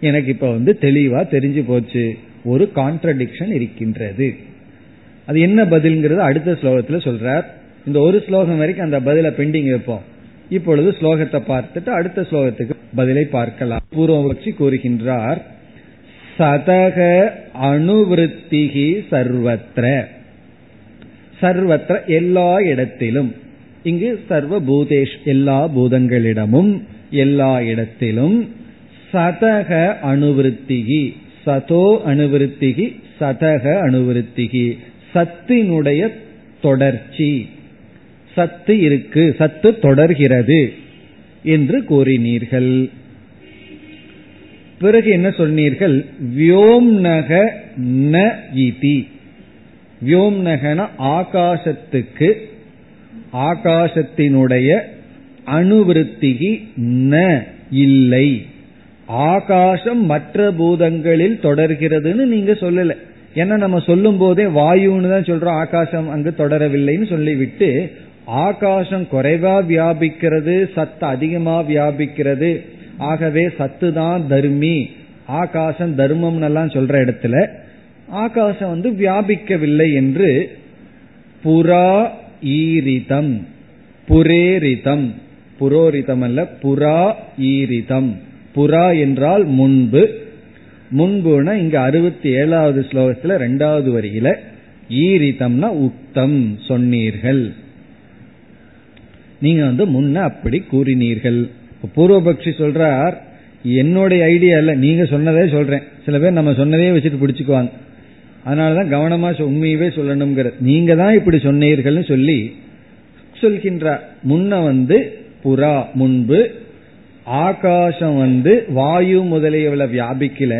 எனக்கு இப்ப வந்து தெளிவா தெரிஞ்சு போச்சு. ஒரு கான்ட்ரடிக்ஷன் இருக்கின்றது. அது என்ன பதில்ங்கிறது அடுத்த ஸ்லோகத்துல சொல்றார். இந்த ஒரு ஸ்லோகம் வரைக்கும் அந்த பதில பெண்டிங் வைப்போம். இப்பொழுது ஸ்லோகத்தை பார்த்துட்டு அடுத்த ஸ்லோகத்துக்கு பதிலை பார்க்கலாம். பூர்வபக்ஷி கூறுகின்றார் சதக அணுவிருத்திகி சர்வத்திர சர்வத்திர எல்லா இடத்திலும் இங்கு சர்வ பூதேஷ் எல்லா பூதங்களிடமும் எல்லா இடத்திலும் சதக அணுவிருத்திகி சதோ அணுவிருத்திகி சதக அணுவிருத்திகி சத்தினுடைய தொடர்ச்சி சத்து இருக்கு சத்து தொடர்கிறது என்று கூறினீர்கள். பிறகு என்ன சொன்னீர்கள்? வியோம்னக ந இதி வியோம்னகன ஆகாசத்துக்கு ஆகாசத்தினுடைய அணுவிருத்திகி ந இல்லை. ஆகாசம் மற்ற பூதங்களில் தொடர்கிறதுன்னு நீங்க சொல்லல. ஏன்னா நம்ம சொல்லும் போதே வாயுன்னு தான் சொல்றோம். ஆகாசம் அங்கு தொடரவில்லைன்னு சொல்லிவிட்டு ஆகாசம் குறைவா வியாபிக்கிறது சத்து அதிகமா வியாபிக்கிறது. ஆகவே சத்து தான் தர்மி. ஆகாசம் தர்மம் எல்லாம் சொல்ற இடத்துல ஆகாசம் வந்து வியாபிக்கவில்லை என்று புறா ஈரிதம் புரேரிதம். புரோரிதம் அல்ல புறா ஈரிதம். புறா என்றால் முன்பு. முன்புனா இங்க அறுபத்தி ஏழாவது ஸ்லோகத்துல ரெண்டாவது வரியில ஈரிதம்னா உத்தம் சொன்னீர்கள். நீங்க வந்து முன்ன அப்படி கூறினீர்கள். பூர்வபக்ஷி சொல்றார் என்னுடைய ஐடியா இல்லை நீங்க சொன்னதே சொல்றேன். சில பேர் நம்ம சொன்னதே வச்சுட்டு பிடிச்சுக்குவாங்க. அதனாலதான் கவனமா உண்மையவே சொல்லணுங்கிற நீங்க தான் இப்படி சொன்னீர்கள்னு சொல்லி சொல்கின்றார். முன்ன வந்து புறா முன்பு ஆகாசம் வந்து வாயு முதலியவளை வியாபிக்கல.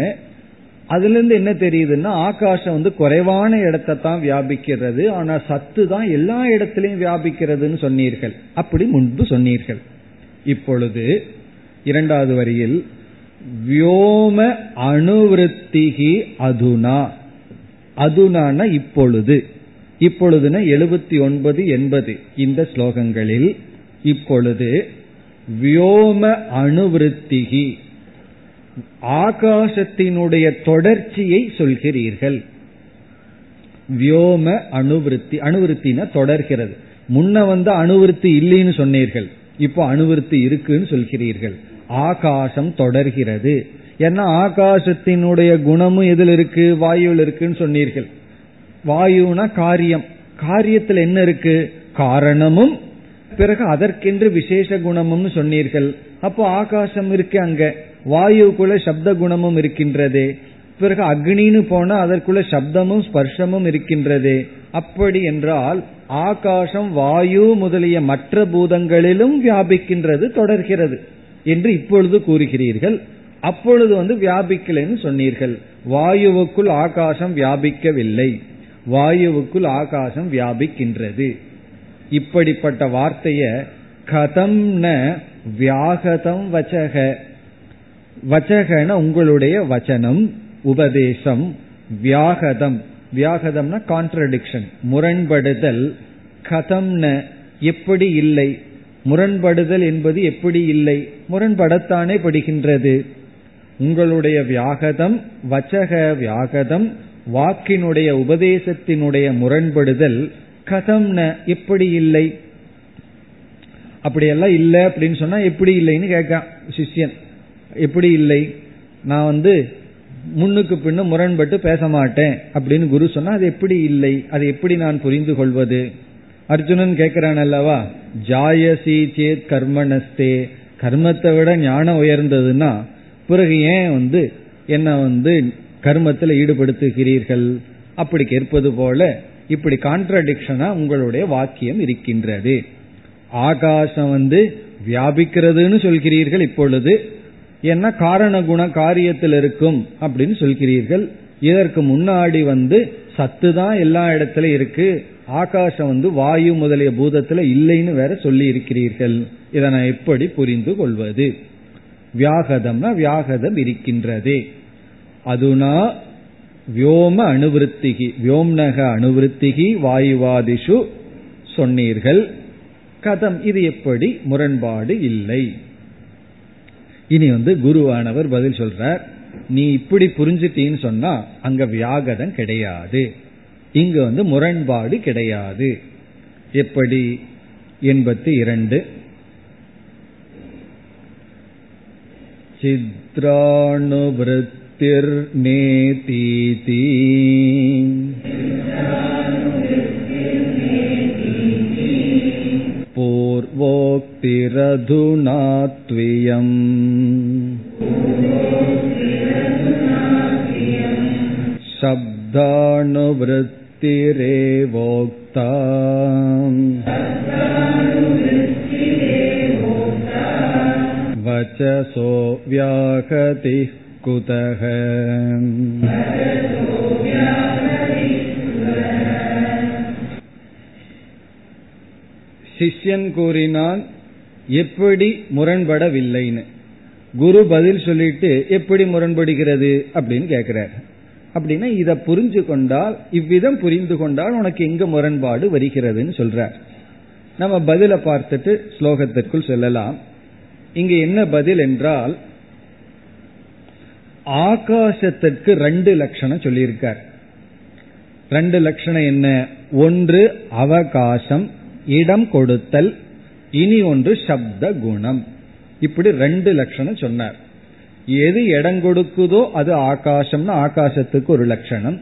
அதுல இருந்து என்ன தெரியுதுன்னா ஆகாசம் வந்து குறைவான இடத்தை தான் வியாபிக்கிறது. ஆனா சத்து தான் எல்லா இடத்திலையும் வியாபிக்கிறதுன்னு சொன்னீர்கள். அப்படி முன்பு சொன்னீர்கள். இப்பொழுது இரண்டாவது வரியில் வியோம அணுவிருத்திகி அதுனா. அதுனான இப்பொழுது. இப்பொழுதுனா எழுபத்தி ஒன்பது எண்பது இந்த ஸ்லோகங்களில் இப்பொழுது வியோம அணுவிருத்திகி. ஆகாசத்தினுடைய தொடர்ச்சியை சொல்கிறீர்கள். வியோம அணுவிருத்தி அணுவிருத்தின தொடர்கிறது. முன்ன வந்து அணுவிருத்தி இல்லைன்னு சொன்னீர்கள். இப்போ அணுவிருத்தி இருக்குன்னு சொல்கிறீர்கள். ஆகாசம் தொடர்கிறது. ஏன்னா ஆகாசத்தினுடைய குணமும் எதில் இருக்கு? வாயுவில் இருக்குன்னு சொன்னீர்கள். வாயுனா காரியம். காரியத்தில் என்ன இருக்கு? காரணமும். பிறகு அதற்கென்று விசேஷ குணமும் சொன்னீர்கள். அப்போ ஆகாசம் இருக்கு அங்க. வாயுக்குள்ள சப்த குணமும் இருக்கின்றது. பிறகு அக்னின்னு போனா அதற்குள்ள சப்தமும் ஸ்பர்ஷமும் இருக்கின்றது. அப்படி என்றால் ஆகாசம் வாயு முதலிய மற்ற பூதங்களிலும் வியாபிக்கின்றது தொடர்கிறது என்று இப்பொழுது கூறுகிறீர்கள். அப்பொழுது வந்து வியாபிக்கலைன்னு சொன்னீர்கள். வாயுவுக்குள் ஆகாசம் வியாபிக்கவில்லை. வாயுவுக்குள் ஆகாசம் வியாபிக்கின்றது. இப்படிப்பட்ட வார்த்தைய கதம் ந வியாகதம் வச்சக. வச்சகன உங்களுடைய வச்சனம் உபதேசம் வியாகதம். வியாகதம்னா கான்ட்ரடிக்ஷன் முரண்படுதல் கதம்ன எப்படி இல்லை? முரண்படுதல் என்பது எப்படி இல்லை? முரண்படத்தானே படுகின்றது. உங்களுடைய வியாகதம் வச்சக வியாகதம் வாக்கினுடைய உபதேசத்தினுடைய முரண்படுதல் கதம்ன எப்படி இல்லை? அப்படியெல்லாம் இல்லை அப்படின்னு சொன்னா எப்படி இல்லைன்னு கேட்க சிஷ்யன். எப்படி இல்லை. நான் வந்து முன்னுக்கு பின்னு முரண்பட்டு பேச மாட்டேன் அப்படின்னு குரு சொன்னா அது எப்படி இல்லை? அது எப்படி நான் புரிந்து கொள்வது? அர்ஜுனன் கேட்கிறான் அல்லவா ஜாயசி சேத் கர்மணஸ்தே கர்மத்தை விட ஞானம் உயர்ந்ததுன்னா பிறகு ஏன் வந்து என்ன வந்து கர்மத்தில் ஈடுபடுத்துகிறீர்கள்? அப்படி கேட்பது போல இப்படி கான்ட்ரடிக்ஷனா உங்களுடைய வாக்கியம் இருக்கின்றது. ஆகாசம் வந்து வியாபிக்கிறதுன்னு சொல்கிறீர்கள் இப்பொழுது என்ன காரண குண காரியத்தில் இருக்கும் அப்படின்னு சொல்கிறீர்கள். இதற்கு முன்னாடி வந்து சத்து தான் எல்லா இடத்துலயும் இருக்கு. ஆகாசம் வந்து வாயு முதலிய பூதத்துல இல்லைன்னு வேற சொல்லி இருக்கிறீர்கள் இதை நான் எப்படி புரிந்து கொள்வது? வியாகதம்னா வியாகதம் இருக்கின்றது. அதுனா வியோம அணுவிருத்திகி வியோம்னக அணுவிருத்திகி வாயுவாதிஷு சொன்னீர்கள். கதம் இது எப்படி? முரண்பாடு இல்லை. இனி வந்து குருவானவர் பதில் சொல்றார் நீ இப்படி புரிஞ்சிட்டீன்னு சொன்னா அங்க வியாகதம் கிடையாது. இங்கு வந்து முரண்பாடு கிடையாது. எப்படி? எண்பத்தி இரண்டு. சித்ராணுவத்திர்நேதீதி पूर्वोक्तिरधुना त्वियम् शब्दानुवृत्तिरेवोक्ता वचसो व्याहतिः कुतः சிஷ்யன் கூறினான் எப்படி முரண்படவில்லைன்னு. குரு பதில் சொல்லிட்டு எப்படி முரண்படுகிறது அப்படின்னு கேட்கிறார் அப்படின்னா இதை புரிஞ்சு கொண்டால் இவ்விதம் புரிந்து கொண்டால் உனக்கு எங்க முரண்பாடு வருகிறதுன்னு சொல்றார். நம்ம பதில பார்த்துட்டு ஸ்லோகத்திற்குள் சொல்லலாம். இங்க என்ன பதில் என்றால் ஆகாசத்திற்கு ரெண்டு லட்சணம் சொல்லியிருக்கார். ரெண்டு லட்சணம் என்ன? ஒன்று அவகாசம் இடம் கொடுத்தல் இனி ஒன்று சப்த குணம். இப்படி ரெண்டு லட்சணம் சொன்னார். எது இடம் கொடுக்குதோ அது ஆகாசம்னு ஆகாசத்துக்கு ஒரு லட்சணம்.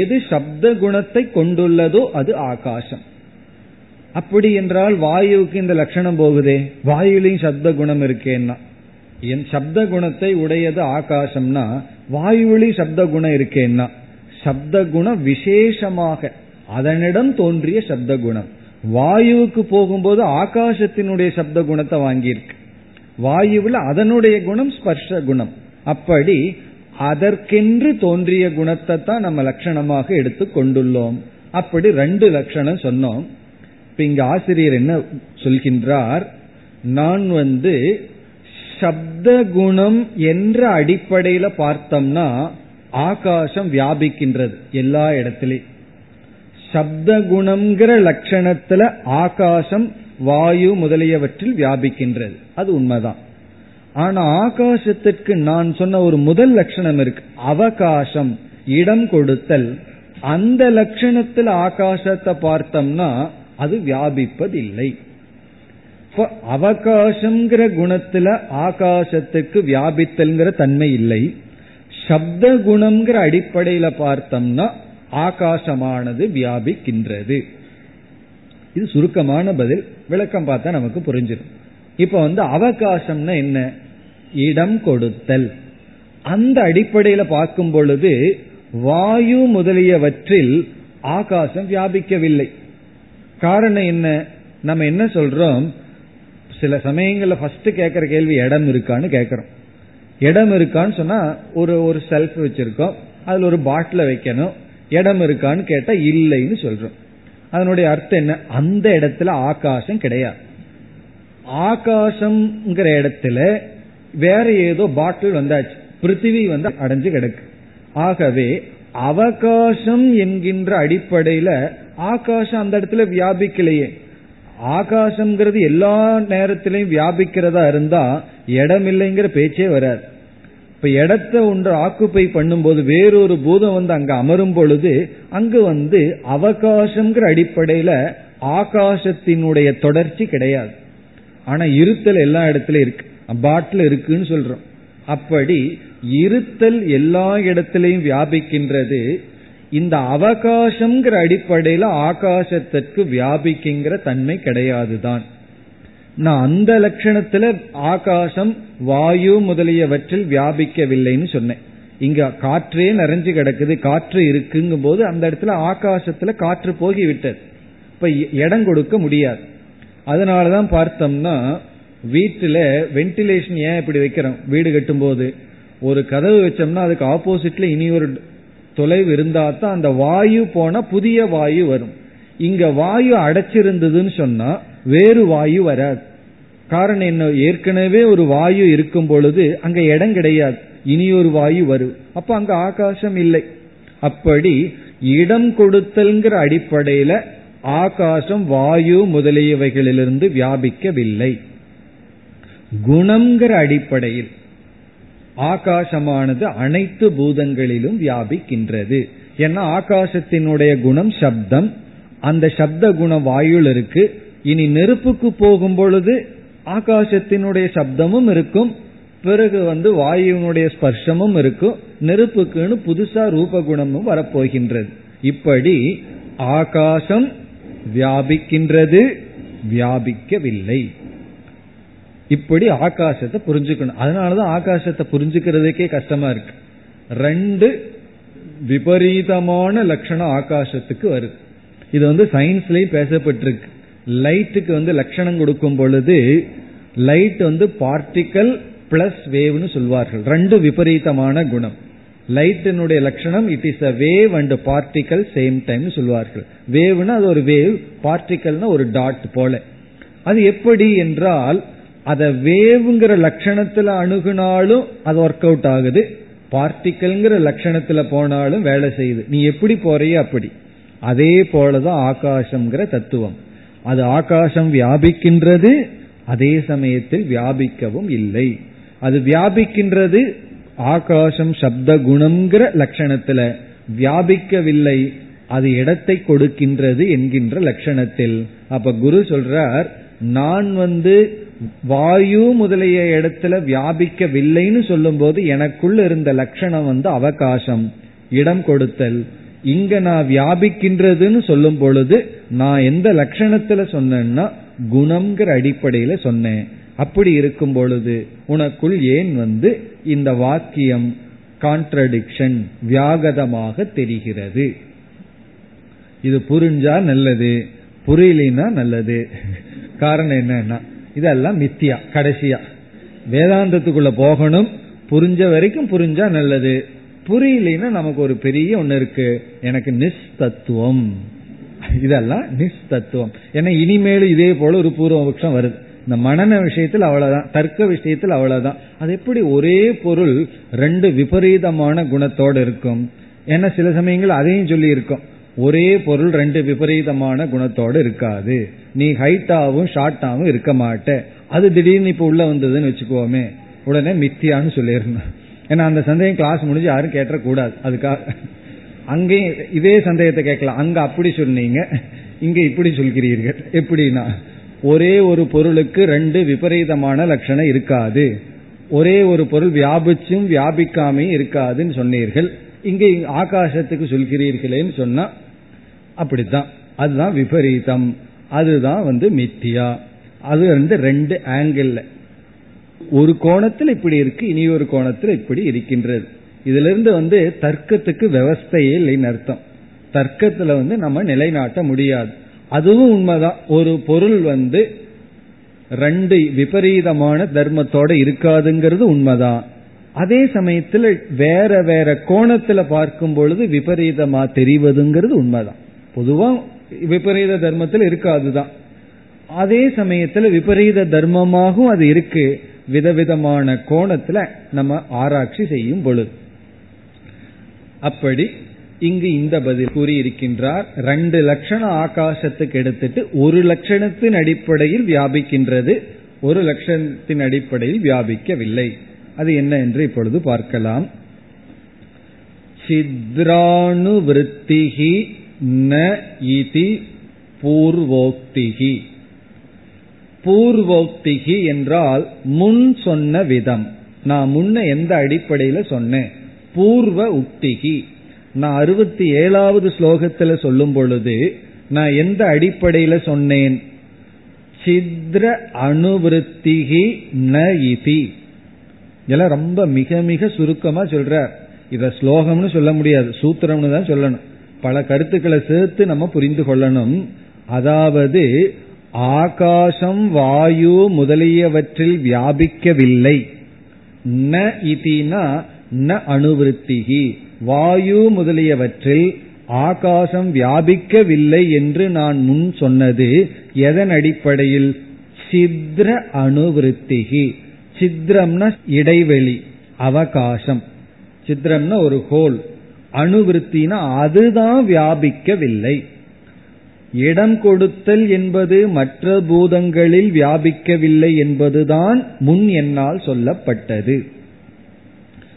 எது சப்த குணத்தை கொண்டுள்ளதோ அது ஆகாசம். அப்படி என்றால் வாயுவுக்கு இந்த லட்சணம் போகுதே. வாயுலையும் சப்த குணம் இருக்கேன்னா. என் சப்த குணத்தை உடையது ஆகாசம்னா வாயுவிலையும் சப்த குணம் இருக்கேன்னா. சப்த குணம் விசேஷமாக அதனிடம் தோன்றிய சப்த குணம். வாயுவுக்கு போகும்போது ஆகாசத்தினுடைய சப்த குணத்தை வாங்கியிருக்கு. வாயுவில் அதனுடைய குணம் ஸ்பர்ஷ குணம். அப்படி அதற்கென்று தோன்றிய குணத்தை தான் நம்ம லட்சணமாக எடுத்து கொண்டுள்ளோம். அப்படி ரெண்டு லட்சணம் சொன்னோம். இப்ப இங்க ஆசிரியர் என்ன சொல்கின்றார்? நான் வந்து சப்த குணம் என்ற அடிப்படையில பார்த்தோம்னா ஆகாசம் வியாபிக்கின்றது எல்லா இடத்திலையும் சப்த குணம்ங்கிற லட்சணத்துல ஆகாசம் வாயு முதலியவற்றில் வியாபிக்கின்றது. அது உண்மைதான். ஆனா ஆகாசத்திற்கு நான் சொன்ன ஒரு முதல் லட்சணம் இருக்கு. அவகாசம் இடம் கொடுத்தல். அந்த லட்சணத்தில் ஆகாசத்தை பார்த்தோம்னா அது வியாபிப்பதில்லை. அவகாசம்ங்கிற குணத்துல ஆகாசத்துக்கு வியாபித்தல்ங்கிற தன்மை இல்லை. சப்த குணம்ங்கிற அடிப்படையில பார்த்தோம்னா ஆகாசமானது வியாபிக்கின்றது. இது சுருக்கமான பதில். விளக்கம் பார்த்தா நமக்கு புரிஞ்சிடும். இப்ப வந்து அவகாசம்னா என்ன? இடம் கொடுத்தல். அந்த அடிப்படையில பார்க்கும் பொழுது வாயு முதலியவற்றில் ஆகாசம் வியாபிக்கவில்லை. காரணம் என்ன? நம்ம என்ன சொல்றோம்? சில சமயங்கள்ல ஃபர்ஸ்ட் கேட்கிற கேள்வி இடம் இருக்கான்னு கேட்குறோம் இடம் இருக்கான்னு சொன்னா ஒரு ஒரு செல்ஃப் வச்சிருக்கோம். அதுல ஒரு பாட்டில வைக்கணும். இடம் இருக்கான்னு கேட்டா இல்லைன்னு சொல்றோம். அதனுடைய அர்த்தம் என்ன? அந்த இடத்துல ஆகாசம் கிடையாது. ஆகாசம்ங்கிற இடத்துல வேற ஏதோ பாட்டில் வந்தாச்சு. பிருத்திவி வந்து அடைஞ்சு கிடக்கு. ஆகவே அவகாசம் என்கின்ற அடிப்படையில ஆகாசம் அந்த இடத்துல வியாபிக்கலையே. ஆகாசம்ங்கிறது எல்லா நேரத்திலையும் வியாபிக்கிறதா இருந்தா இடம் இல்லைங்கிற பேச்சே வராது. இப்ப இடத்த ஒன்று ஆக்குப்பை பண்ணும்போது வேறொரு பூதம் வந்து அங்க அமரும் பொழுது அங்கு வந்து அவகாசம்ங்கிற அடிப்படையில ஆகாசத்தினுடைய தொடர்ச்சி கிடையாது. ஆனா இருத்தல் எல்லா இடத்துலயும் இருக்கு. பாட்டில் இருக்குன்னு சொல்றோம். அப்படி இருத்தல் எல்லா இடத்திலையும் வியாபிக்கின்றது. இந்த அவகாசம்ங்கிற அடிப்படையில ஆகாசத்திற்கு வியாபிக்குங்கிற தன்மை கிடையாதுதான். நான் அந்த லட்சணத்துல ஆகாசம் வாயு முதலியவற்றில் வியாபிக்கவில்லைன்னு சொன்னேன். இங்க காற்றே நிறைஞ்சு கிடக்குது காற்று இருக்குங்கும் போது அந்த இடத்துல ஆகாசத்துல காற்று போகிவிட்டது. இப்ப இடம் கொடுக்க முடியாது. அதனாலதான் பார்த்தோம்னா வீட்டுல வென்டிலேஷன் ஏன் இப்படி வைக்கிறோம்? வீடு கட்டும் போது ஒரு கதவு வச்சோம்னா அதுக்கு ஆப்போசிட்ல இனி ஒரு தொலைவு இருந்தா தான் அந்த வாயு போனா புதிய வாயு வரும். இங்க வாயு அடைச்சிருந்ததுன்னு சொன்னா வேறு வாயு வராது. காரணம் என்ன? ஏற்கனவே ஒரு வாயு இருக்கும் பொழுது அங்க இடம் கிடையாது. இனி ஒரு வாயு வரும். அப்ப அங்க ஆகாசம் இல்லை. அப்படி இடம் கொடுத்தல்ங்கிற அடிப்படையில ஆகாசம் வாயு முதலியவைகளிலிருந்து வியாபிக்கவில்லை. குணம்ங்கிற அடிப்படையில் ஆகாசமானது அனைத்து பூதங்களிலும் வியாபிக்கின்றது. ஏன்னா ஆகாசத்தினுடைய குணம் சப்தம். அந்த சப்த குணம் வாயுல இருக்கு. இனி நெருப்புக்கு போகும் பொழுது ஆகாசத்தினுடைய சப்தமும் இருக்கும். பிறகு வந்து வாயுனுடைய ஸ்பர்ஷமும் இருக்கும். நெருப்புக்குன்னு புதுசா ரூபகுணமும் வரப்போகின்றது. இப்படி ஆகாசம் வியாபிக்கின்றது வியாபிக்கவில்லை. இப்படி ஆகாசத்தை புரிஞ்சுக்கணும். அதனாலதான் ஆகாசத்தை புரிஞ்சுக்கிறதுக்கே கஷ்டமா இருக்கு. ரெண்டு விபரீதமான லட்சணம் ஆகாசத்துக்கு வருது. இது வந்து சயின்ஸ்லயும் பேசப்பட்டிருக்கு. லைட்டுக்கு வந்து லட்சணம் கொடுக்கும் பொழுது லைட் வந்து பார்ட்டிக்கல் பிளஸ் வேவ்னு சொல்வார்கள். ரெண்டு விபரீதமான குணம். லைட்டினுடைய லட்சணம் it is a wave and particle same time சொல்வார்கள். வேவ்னா அது ஒரு வேவ் பார்ட்டிக்கல்னா ஒரு டாட் போல. அது எப்படி என்றால் அத வேவ்ங்கிற லட்சணத்துல அணுகுனாலும் அது ஒர்க் அவுட் ஆகுது. பார்ட்டிக்கல்ங்கிற லட்சணத்துல போனாலும் வேலை செய்யுது. நீ எப்படி போறிய அப்படி. அதே போலதான் ஆகாசம்ங்கிற தத்துவம். அது ஆகாசம் வியாபிக்கின்றது அதே சமயத்தில் வியாபிக்கவும் இல்லை. அது வியாபிக்கின்றது ஆகாசம் சப்த குணம்ங்கிற லட்சணத்துல. வியாபிக்கவில்லை அது இடத்தை கொடுக்கின்றது என்கின்ற லட்சணத்தில். அப்ப குரு சொல்றார் நான் வந்து வாயு முதலிய இடத்துல வியாபிக்கவில்லைன்னு சொல்லும் போது எனக்குள்ள இருந்த லட்சணம் வந்து அவகாசம் இடம் கொடுத்தல். இங்க நான் வியாபிக்கின்றதுன்னு சொல்லும் பொழுது நான் எந்த லட்சணத்துல சொன்னேன்னா குணம்ங்கிற அடிப்படையில சொன்னேன். அப்படி இருக்கும் பொழுது உனக்குள் ஏன் வந்து இந்த வாக்கியம் கான்ட்ரடிக்ஷன் வியாகதமாக தெரிகிறது? இது புரிஞ்சா நல்லது புரியலினா நல்லது. காரணம் என்னன்னா இதெல்லாம் மித்தியா கடைசியா. வேதாந்தத்துக்குள்ள போகணும் புரிஞ்ச வரைக்கும் புரிஞ்சா நல்லது. புரியலைன்னா நமக்கு ஒரு பெரிய ஒண்ணு இருக்கு. எனக்கு நிஸ்தத்துவம். இதெல்லாம் நிஸ்தத்துவம். ஏன்னா இனிமேலும் இதே போல ஒரு பூர்வபக்ஷம் வருது. இந்த மனன விஷயத்தில் அவ்வளவுதான். தர்க்க விஷயத்தில் அவ்வளவுதான். அது எப்படி ஒரே பொருள் ரெண்டு விபரீதமான குணத்தோடு இருக்கும்? ஏன்னா சில சமயங்கள் அதையும் சொல்லி இருக்கும் ஒரே பொருள் ரெண்டு விபரீதமான குணத்தோடு இருக்காது. நீ ஹைட்டாவும் ஷார்ட்டாவும் இருக்க மாட்ட. அது திடீர்னு இப்ப உள்ள வந்ததுன்னு வச்சுக்கோமே. உடனே மித்தியான்னு சொல்லியிருந்தேன் ஏன்னா அந்த சந்தேகம் கிளாஸ் முடிஞ்சு யாரும் கேட்டக்கூடாது அதுக்காக. அங்கேயும் இதே சந்தேகத்தை கேட்கலாம். அங்க அப்படி சொன்னீங்க இங்க இப்படி சொல்கிறீர்கள். எப்படின்னா ஒரே ஒரு பொருளுக்கு ரெண்டு விபரீதமான லட்சணம் இருக்காது. ஒரே ஒரு பொருள் வியாபிச்சும் வியாபிக்காமையும் இருக்காதுன்னு சொன்னீர்கள். இங்க ஆகாசத்துக்கு சொல்கிறீர்களேன்னு சொன்னா அப்படித்தான். அதுதான் விபரீதம். அதுதான் வந்து மித்தியா. அது வந்து ரெண்டு ஆங்கிள் ஒரு கோணத்தில் இப்படி இருக்கு இனி ஒரு கோணத்தில் இப்படி இருக்கின்றது. இதுல இருந்து வந்து தர்க்கத்துக்கு விவஸ்தையே இல்லைன்னு அர்த்தம். தர்க்கத்துல வந்து நம்ம நிலைநாட்ட முடியாது. அதுவும் உண்மைதான். ஒரு பொருள் வந்து ரெண்டு விபரீதமான தர்மத்தோட இருக்காதுங்கிறது உண்மைதான். அதே சமயத்துல வேற வேற கோணத்துல பார்க்கும் பொழுது விபரீதமா தெரிவதுங்கிறது உண்மைதான். பொதுவா விபரீத தர்மத்தில் இருக்காதுதான். அதே சமயத்துல விபரீத தர்மமாகவும் அது இருக்கு. விதவிதமான கோணத்துல நம்ம ஆராய்ச்சி செய்யும் பொழுது. அப்படி இங்கு இந்த பதில் கூறியிருக்கின்றார் ரெண்டு லட்சணம் ஆகாசத்துக்கு எடுத்துட்டு ஒரு லட்சணத்தின் அடிப்படையில் வியாபிக்கின்றது ஒரு லட்சணத்தின் அடிப்படையில் வியாபிக்கவில்லை. அது என்ன என்று இப்பொழுது பார்க்கலாம். சித்ராணுவிருத்திகி ந இதி பூர்வோக்திகி பூர்வோக்திகி என்றால் முன் சொன்ன விதம். நான் முன்ன எந்த அடிப்படையில சொன்னேன்? பூர்வ உக்திகி. நான் அறுபத்தி ஏழாவது ஸ்லோகத்துல சொல்லும் பொழுது நான் எந்த அடிப்படையில சொன்னேன்? சித்ர அணுவிருத்திகி ந இதி. இதெல்லாம் ரொம்ப மிக மிக சுருக்கமா சொல்ற. இத ஸ்லோகம்னு சொல்ல முடியாது. சூத்திரம்னு தான் சொல்லணும். பல கருத்துக்களை சேர்த்து நம்ம புரிந்து கொள்ளணும். அதாவது ஆகாசம் வாயு முதலியவற்றில் வியாபிக்கவில்லை. ந இதினா ந அணுவிருத்திகி. வாயு முதலியவற்றில் ஆகாசம் வியாபிக்கவில்லை என்று நான் முன் சொன்னது எதன் அடிப்படையில்? சித்ர அணுவிருத்திகி. சித்ரம்னா இடைவெளி அவகாசம். சித்ரம்னா ஒரு ஹோல். அணுவிருத்தினா அதுதான் வியாபிக்கவில்லை. இடம் கொடுத்தல் என்பது மற்ற பூதங்களில் வியாபிக்கவில்லை என்பதுதான் முன் என்னால் சொல்லப்பட்டது.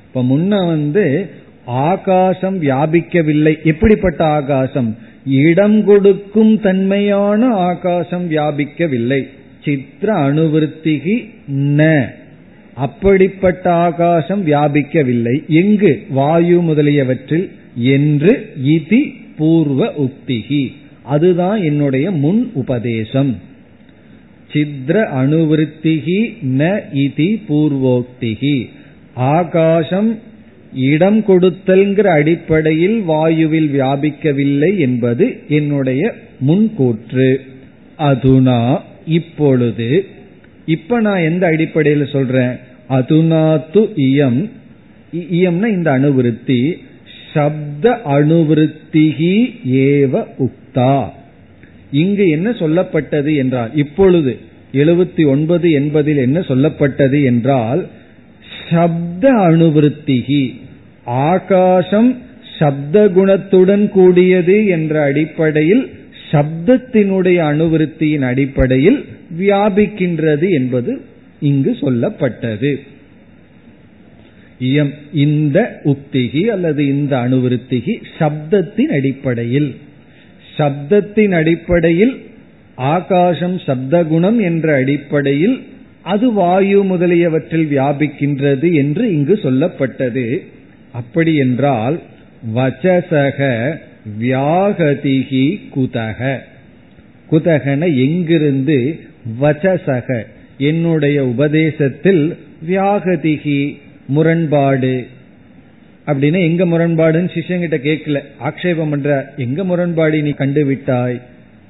இப்ப முன்ன வந்து ஆகாசம் வியாபிக்கவில்லை. எப்படிப்பட்ட ஆகாசம்? இடம் கொடுக்கும் தன்மையான ஆகாசம் வியாபிக்கவில்லை. சித்திர அணுவிருத்திகி ந. அப்படிப்பட்ட ஆகாசம் வியாபிக்கவில்லை. எங்கு? வாயு முதலியவற்றில். என்று இதி பூர்வ உக்திகி அதுதான் என்னுடைய முன் உபதேசம். சித்ர அணுவிருத்திகி ந இதி பூர்வோக்திகி. ஆகாசம் இடம் கொடுத்தல்ங்கிற அடிப்படையில் வாயுவில் வியாபிக்கவில்லை என்பது என்னுடைய முன்கூற்று. அதுனா இப்பொழுது. இப்ப நான் எந்த அடிப்படையில் சொல்றேன்? து இயம். இயம்னா இந்த அணுவிருத்தி. சப்த அணுவிருத்திகி ஏவ உக்தா. இங்கு என்ன சொல்லப்பட்டது என்றால் இப்பொழுது எழுபத்தி ஒன்பது என்பதில் என்ன சொல்லப்பட்டது என்றால் சப்த அணுவிருத்திகி ஆகாசம் சப்த குணத்துடன் கூடியது என்ற அடிப்படையில் சப்தத்தினுடைய அணுவிருத்தியின் அடிப்படையில் வியாபிக்கின்றது என்பது இங்கு சொல்லப்பட்டது. இந்த உக்திகி அல்லது இந்த அணுவிருத்திகி சப்தத்தின் அடிப்படையில். சப்தத்தின் அடிப்படையில் ஆகாசம் சப்தகுணம் என்ற அடிப்படையில் அது வாயு முதலியவற்றில் வியாபிக்கின்றது என்று இங்கு சொல்லப்பட்டது. அப்படி என்றால் வச்சசக வியாகதிகி குதக. குதகன எங்கிருந்து வச்சசக என்னுடைய உபதேசத்தில் வியாகதிகி முரண்பாடு. அப்படின்னா எங்க முரண்பாடுன்னு சிஷ்யங்கிட்ட கேட்கல ஆக்ஷேபம் பண்ற எங்க முரண்பாடு நீ கண்டுவிட்டாய்?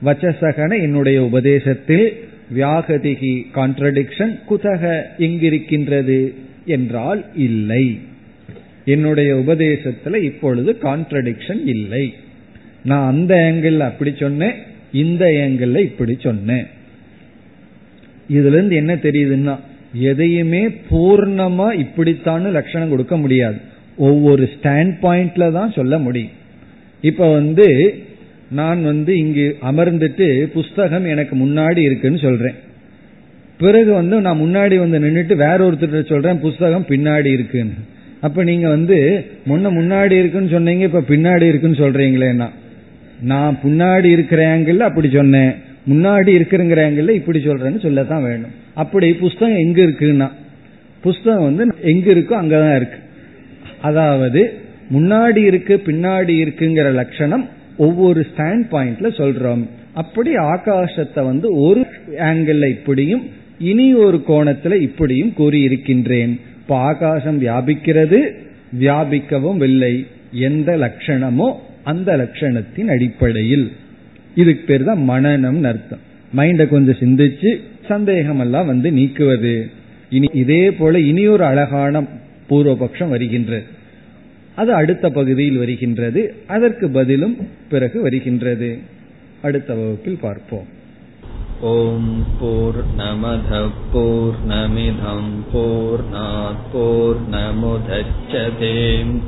வச்சசகன என்னுடைய உபதேசத்தில் வியாகதிகி கான்ட்ரடிக்ஷன் குதக எங்கிருக்கின்றது? என்றால் இல்லை. என்னுடைய உபதேசத்துல இப்பொழுது கான்ட்ரடிக்ஷன் இல்லை. நான் அந்த ஆங்கிள் அப்படி சொன்னேன் இந்த ஆங்கிள் இப்படி சொன்னேன். இதுல இருந்து என்ன தெரியுதுன்னா எதையுமே பூர்ணமா இப்படித்தான் லட்சணம் கொடுக்க முடியாது. ஒவ்வொரு ஸ்டாண்ட் பாயிண்ட்ல தான் சொல்ல முடியும். இப்ப வந்து நான் வந்து இங்கு அமர்ந்துட்டு புஸ்தகம் எனக்கு முன்னாடி இருக்குன்னு சொல்றேன். பிறகு வந்து நான் முன்னாடி வந்து நின்றுட்டு வேற ஒருத்தர் சொல்றேன் புஸ்தகம் பின்னாடி இருக்குன்னு. அப்ப நீங்க வந்து முன்ன முன்னாடி இருக்குன்னு சொன்னீங்க இப்ப பின்னாடி இருக்குன்னு சொல்றீங்களேன்னா நான் முன்னாடி இருக்கிற ஆங்கிள் அப்படி சொன்னேன். முன்னாடி இருக்கிறங்கிற ஆங்கிள் இப்படி சொல்றேன்னு சொல்லத்தான் வேணும். அப்படி புஸ்தகம் எங்க இருக்குன்னா புஸ்தகம் வந்து எங்க இருக்கோ அங்கதான் இருக்கு. அதாவது முன்னாடி இருக்கு பின்னாடி இருக்குங்கிற லட்சணம் ஒவ்வொரு ஸ்டாண்ட் பாயிண்ட்ல சொல்றோம். அப்படி ஆகாசத்தை வந்து ஒரு ஆங்கிள் இப்படியும் இனி ஒரு கோணத்துல இப்படியும் கூறியிருக்கின்றேன் இப்ப ஆகாசம் வியாபிக்கிறது வியாபிக்கவும் இல்லை. எந்த லட்சணமோ அந்த லட்சணத்தின் அடிப்படையில். இதுக்கு பேர் தான் மனநம் அர்த்தம். மைண்ட கொஞ்சம் சிந்திச்சு சந்தேகம் எல்லாம் வந்து நீக்குவது. இனி இதே போல இனி ஒரு அழகான பூர்வபக்ஷம் வருகின்றது அது அடுத்த பகுதியில் வருகின்றது. அதற்கு பதிலும் பிறகு வருகின்றது. அடுத்த வகுப்பில் பார்ப்போம். ஓம் போர் நமத போர் நமிதம் போர் போர் நமுதச்சதேம்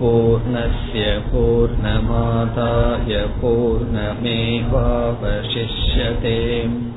பூர்ணய பூர்ணமாதாய பூர்ணமேவாவசிஷ்யதேம்